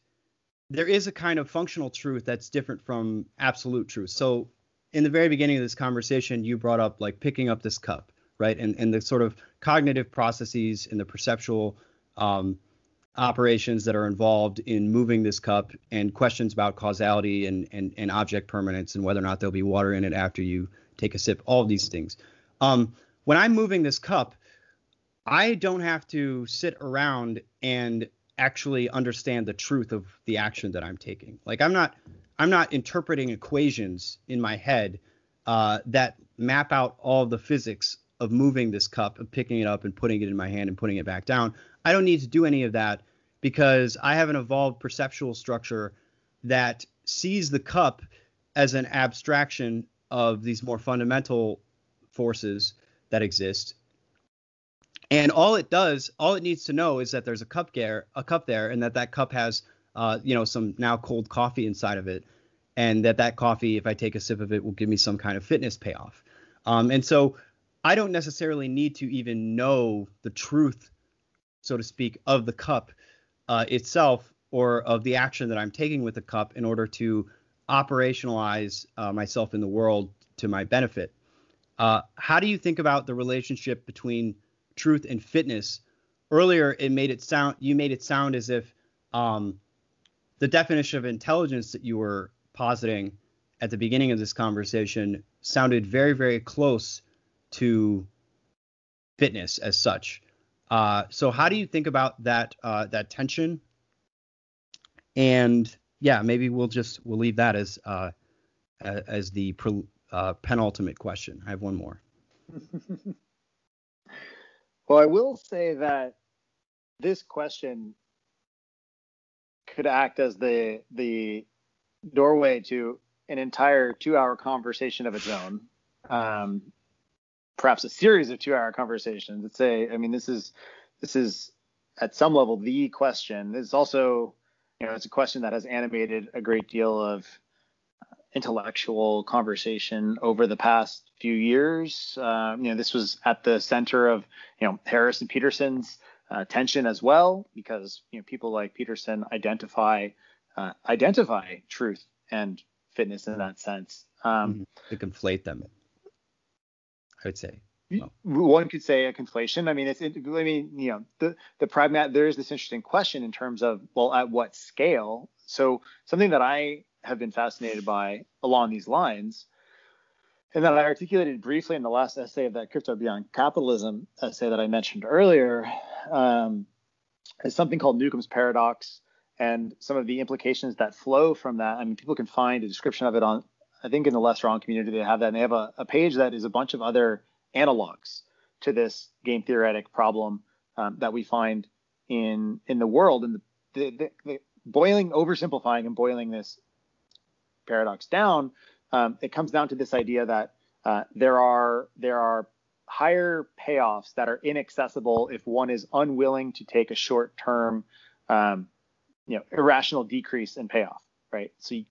there is a kind of functional truth that's different from absolute truth. So, in the very beginning of this conversation, you brought up like picking up this cup, right? And and the sort of cognitive processes and the perceptual um, operations that are involved in moving this cup and questions about causality and, and, and object permanence and whether or not there'll be water in it after you take a sip, all of these things. Um, when I'm moving this cup, I don't have to sit around and actually understand the truth of the action that I'm taking. Like I'm not I'm not interpreting equations in my head uh, that map out all the physics of moving this cup, of picking it up and putting it in my hand and putting it back down. I don't need to do any of that because I have an evolved perceptual structure that sees the cup as an abstraction of these more fundamental forces that exist. And all it does, all it needs to know is that there's a cup there, a cup there, and that that cup has, uh, you know, some now cold coffee inside of it, and that that coffee, if I take a sip of it, will give me some kind of fitness payoff. Um, and so I don't necessarily need to even know the truth, so to speak, of the cup uh, itself or of the action that I'm taking with the cup in order to operationalize uh, myself in the world to my benefit. Uh, how do you think about the relationship between truth and fitness? Earlier, it made it sound you made it sound as if um, the definition of intelligence that you were positing at the beginning of this conversation sounded very, very close to fitness as such. Uh, so how do you think about that uh, that tension? And yeah, maybe we'll just we'll leave that as uh, as the pre, uh, penultimate question. I have one more. well, I will say that this question could act as the the doorway to an entire two-hour conversation of its own. Um, perhaps a series of two-hour conversations. Let's say, I mean, this is this is at some level the question. It's also, you know, it's a question that has animated a great deal of intellectual conversation over the past few years. Uh, you know, this was at the center of, you know, Harris and Peterson's uh, tension as well, because you know people like Peterson identify uh, identify truth and fitness in that sense. Um, mm-hmm. to conflate them. Would say. Well. One could say a conflation. I mean, it's. It, I mean, you know, the the pragmat. There is this interesting question in terms of well, at what scale? So something that I have been fascinated by along these lines, and that I articulated briefly in the last essay of that crypto beyond capitalism essay that I mentioned earlier, um, is something called Newcomb's paradox, and some of the implications that flow from that. I mean, people can find a description of it on I think in the LessWrong community they have that, and they have a, a page that is a bunch of other analogs to this game theoretic problem um, that we find in in the world. And the, the, the, boiling, oversimplifying, and boiling this paradox down, um, it comes down to this idea that uh, there are there are higher payoffs that are inaccessible if one is unwilling to take a short term, um, you know, irrational decrease in payoff, right? So you,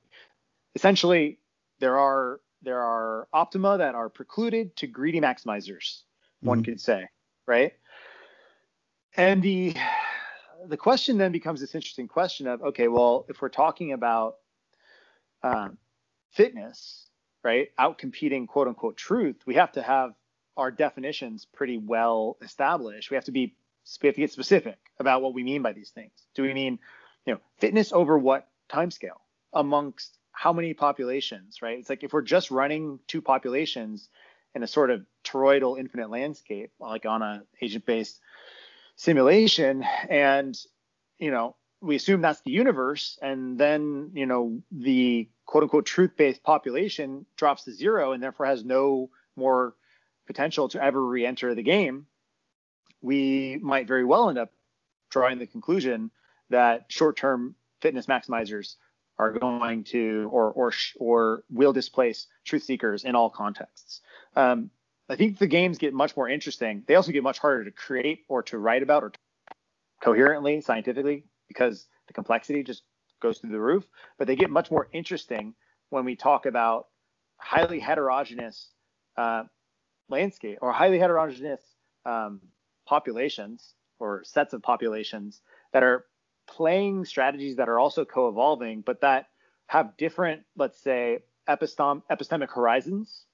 essentially, there are there are optima that are precluded to greedy maximizers, one mm-hmm. could say, right? And the the question then becomes this interesting question of okay, well, if we're talking about um, fitness, right, out competing quote unquote truth, we have to have our definitions pretty well established. We have to be we have to get specific about what we mean by these things. Do we mean, you know, fitness over what timescale amongst how many populations, right? It's like if we're just running two populations in a sort of toroidal infinite landscape, like on a agent-based simulation, and you know, we assume that's the universe, and then you know the quote-unquote truth-based population drops to zero, and therefore has no more potential to ever re-enter the game. We might very well end up drawing the conclusion that short-term fitness maximizers are going to or or or will displace truth seekers in all contexts. Um, I think the games get much more interesting. They also get much harder to create or to write about or coherently, scientifically, because the complexity just goes through the roof. But they get much more interesting when we talk about highly heterogeneous uh, landscape or highly heterogeneous um, populations or sets of populations that are playing strategies that are also co-evolving, but that have different, let's say, epistem- epistemic horizons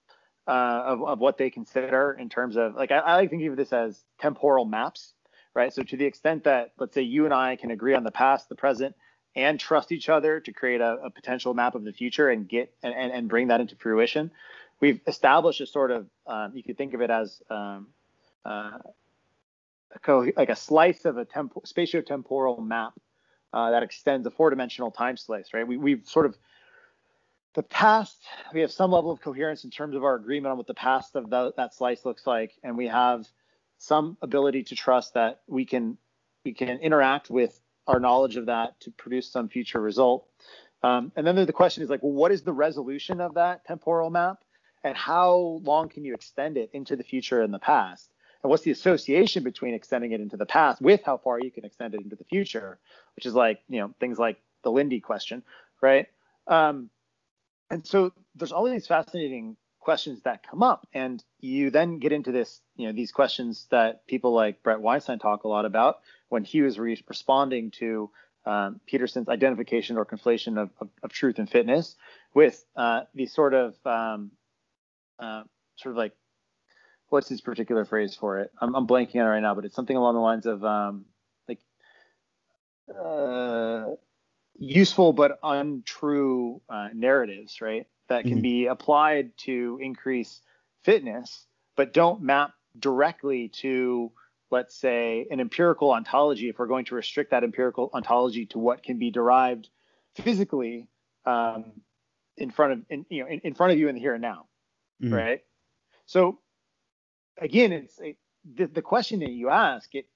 uh, of, of what they consider in terms of like I, I like thinking of this as temporal maps, right? So to the extent that let's say you and I can agree on the past, the present, and trust each other to create a, a potential map of the future and get and, and, and, bring that into fruition, we've established a sort of um, you could think of it as um, uh, co- like a slice of a temp- spatiotemporal map uh, that extends a four-dimensional time slice, right? We, we've sort of the past, we have some level of coherence in terms of our agreement on what the past of the, that slice looks like, and we have some ability to trust that we can we can interact with our knowledge of that to produce some future result. Um, and then the question is like, well, what is the resolution of that temporal map, and how long can you extend it into the future and the past? And what's the association between extending it into the past with how far you can extend it into the future, which is like you know things like the Lindy question, right? Um, and so there's all these fascinating questions that come up and you then get into this you know these questions that people like Bret Weinstein talk a lot about when he was re- responding to um, peterson's identification or conflation of, of, of truth and fitness with uh, these sort of um, uh, sort of like what's his particular phrase for it I'm, I'm, blanking on it right now but it's something along the lines of um, like uh, useful but untrue uh, narratives, right? That can mm-hmm. be applied to increase fitness, but don't map directly to, let's say, an empirical ontology. If we're going to restrict that empirical ontology to what can be derived physically um, in front of, in, you know, in, in, front of you in the here and now, mm-hmm. right? So again, it's a, the, the question that you ask it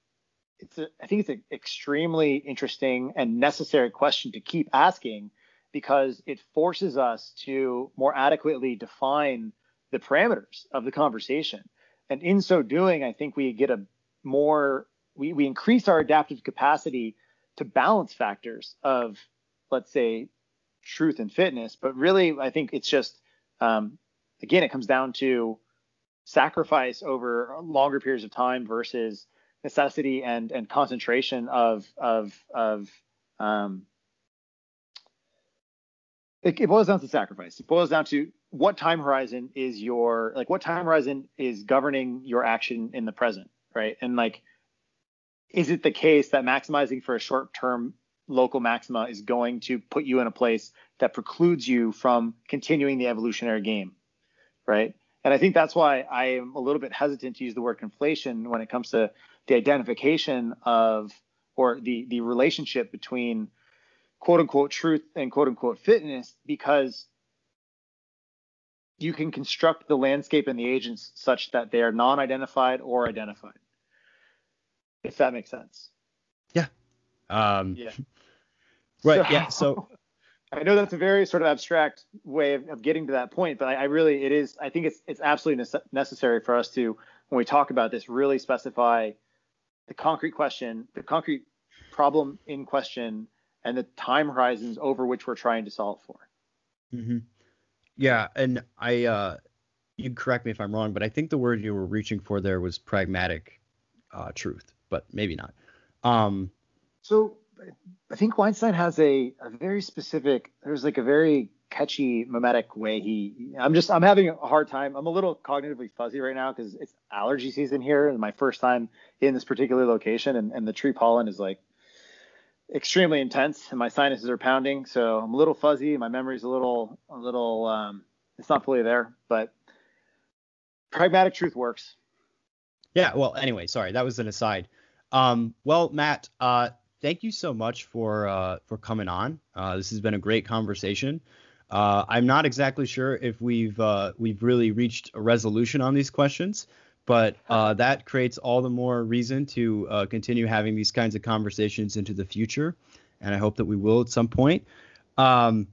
it's a, I think it's an extremely interesting and necessary question to keep asking because it forces us to more adequately define the parameters of the conversation. And in so doing, I think we get a more we, we increase our adaptive capacity to balance factors of, let's say, truth and fitness. But really, I think it's just um, again, it comes down to sacrifice over longer periods of time versus necessity and and concentration of of of um, it, it boils down to sacrifice. It boils down to what time horizon is your like what time horizon is governing your action in the present, right? And like, is it the case that maximizing for a short term local maxima is going to put you in a place that precludes you from continuing the evolutionary game, right? And I think that's why I am a little bit hesitant to use the word conflation when it comes to the identification of or the the relationship between quote unquote truth and quote unquote fitness because you can construct the landscape and the agents such that they are non-identified or identified if that makes sense. Yeah. Um yeah. right so, yeah so I know that's a very sort of abstract way of, of getting to that point, but I, I, really it is. I think it's it's absolutely necessary for us to when we talk about this really specify the concrete question, the concrete problem in question, and the time horizons over which we're trying to solve for. Mm-hmm. Yeah, and I, uh, you correct me if I'm wrong, but I think the word you were reaching for there was pragmatic uh, truth, but maybe not. Um, so I think Weinstein has a, a very specific. There's like a very catchy mimetic way he i'm just i'm having a hard time. I'm a little cognitively fuzzy right now because it's allergy season here and my first time in this particular location and, and the tree pollen is like extremely intense and my sinuses are pounding. So i'm a little fuzzy. My memory's a little a little um it's not fully there but pragmatic truth works. Yeah well anyway sorry that was an aside. Um well matt uh thank you so much for uh for coming on uh this has been a great conversation uh, I'm not exactly sure if we've uh, we've really reached a resolution on these questions, but uh, that creates all the more reason to uh, continue having these kinds of conversations into the future, and I hope that we will at some point. Um,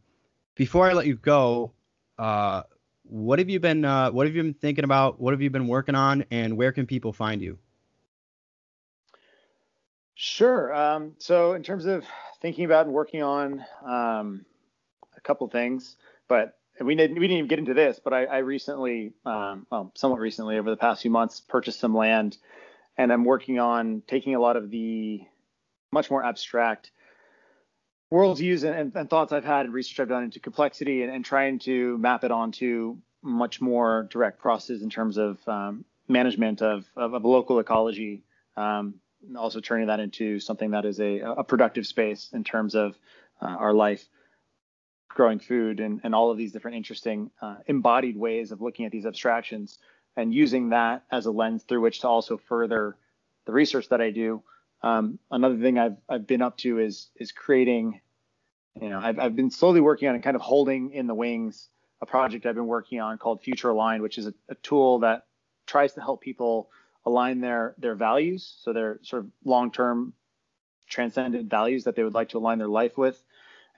before I let you go, what have you been what have you been thinking about? What have you been working on, and where can people find you? Sure. Um, so in terms of thinking about and working on um, a couple things, but we didn't we didn't even get into this, but I, I recently, um, well, somewhat recently, over the past few months, purchased some land, and I'm working on taking a lot of the much more abstract worldviews and, and, and thoughts I've had and research I've done into complexity and, and, trying to map it onto much more direct processes in terms of um, management of, of, of, local ecology. Um, also turning that into something that is a, a productive space in terms of uh, our life, growing food, and, and all of these different interesting uh, embodied ways of looking at these abstractions and using that as a lens through which to also further the research that I do. Um, another thing I've I've been up to is is creating, you know, I've I've been slowly working on and kind of holding in the wings a project I've been working on called Future Aligned, which is a, a tool that tries to help people align their their values, so their sort of long-term transcendent values that they would like to align their life with,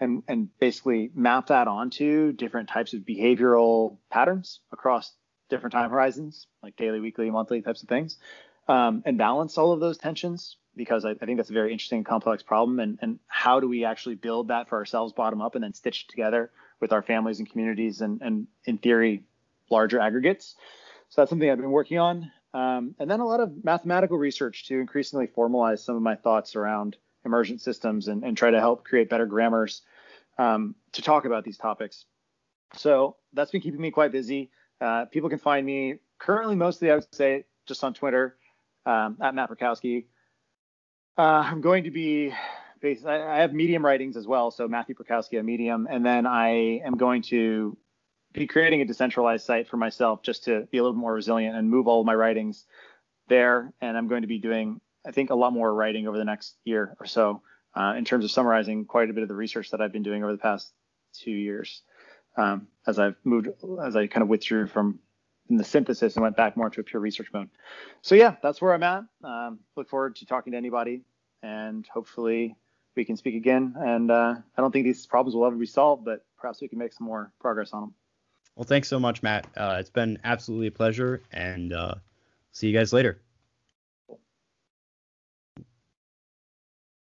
and and basically map that onto different types of behavioral patterns across different time horizons, like daily, weekly, monthly types of things, um, and balance all of those tensions because I, I, think that's a very interesting complex problem. And, and how do we actually build that for ourselves bottom up and then stitch together with our families and communities and, and in theory larger aggregates? So that's something i've been working on um, and then a lot of mathematical research to increasingly formalize some of my thoughts around emergent systems and, and try to help create better grammars um, to talk about these topics so that's been keeping me quite busy uh, people can find me currently mostly i would say just on twitter um, at matt Pirkowski. Uh, I'm going to be I have Medium writings as well, so Matthew Pirkowski at Medium, and then I am going to be creating a decentralized site for myself just to be a little more resilient and move all of my writings there. And I'm going to be doing, I think, a lot more writing over the next year or so uh, in terms of summarizing quite a bit of the research that I've been doing over the past two years um, as I've moved, as I kind of withdrew from in the synthesis and went back more into a pure research mode. So yeah, that's where I'm at. Um, look forward to talking to anybody, and hopefully we can speak again. And uh, I don't think these problems will ever be solved, but perhaps we can make some more progress on them. Well, thanks so much, Matt. Uh, it's been absolutely a pleasure, and uh, see you guys later.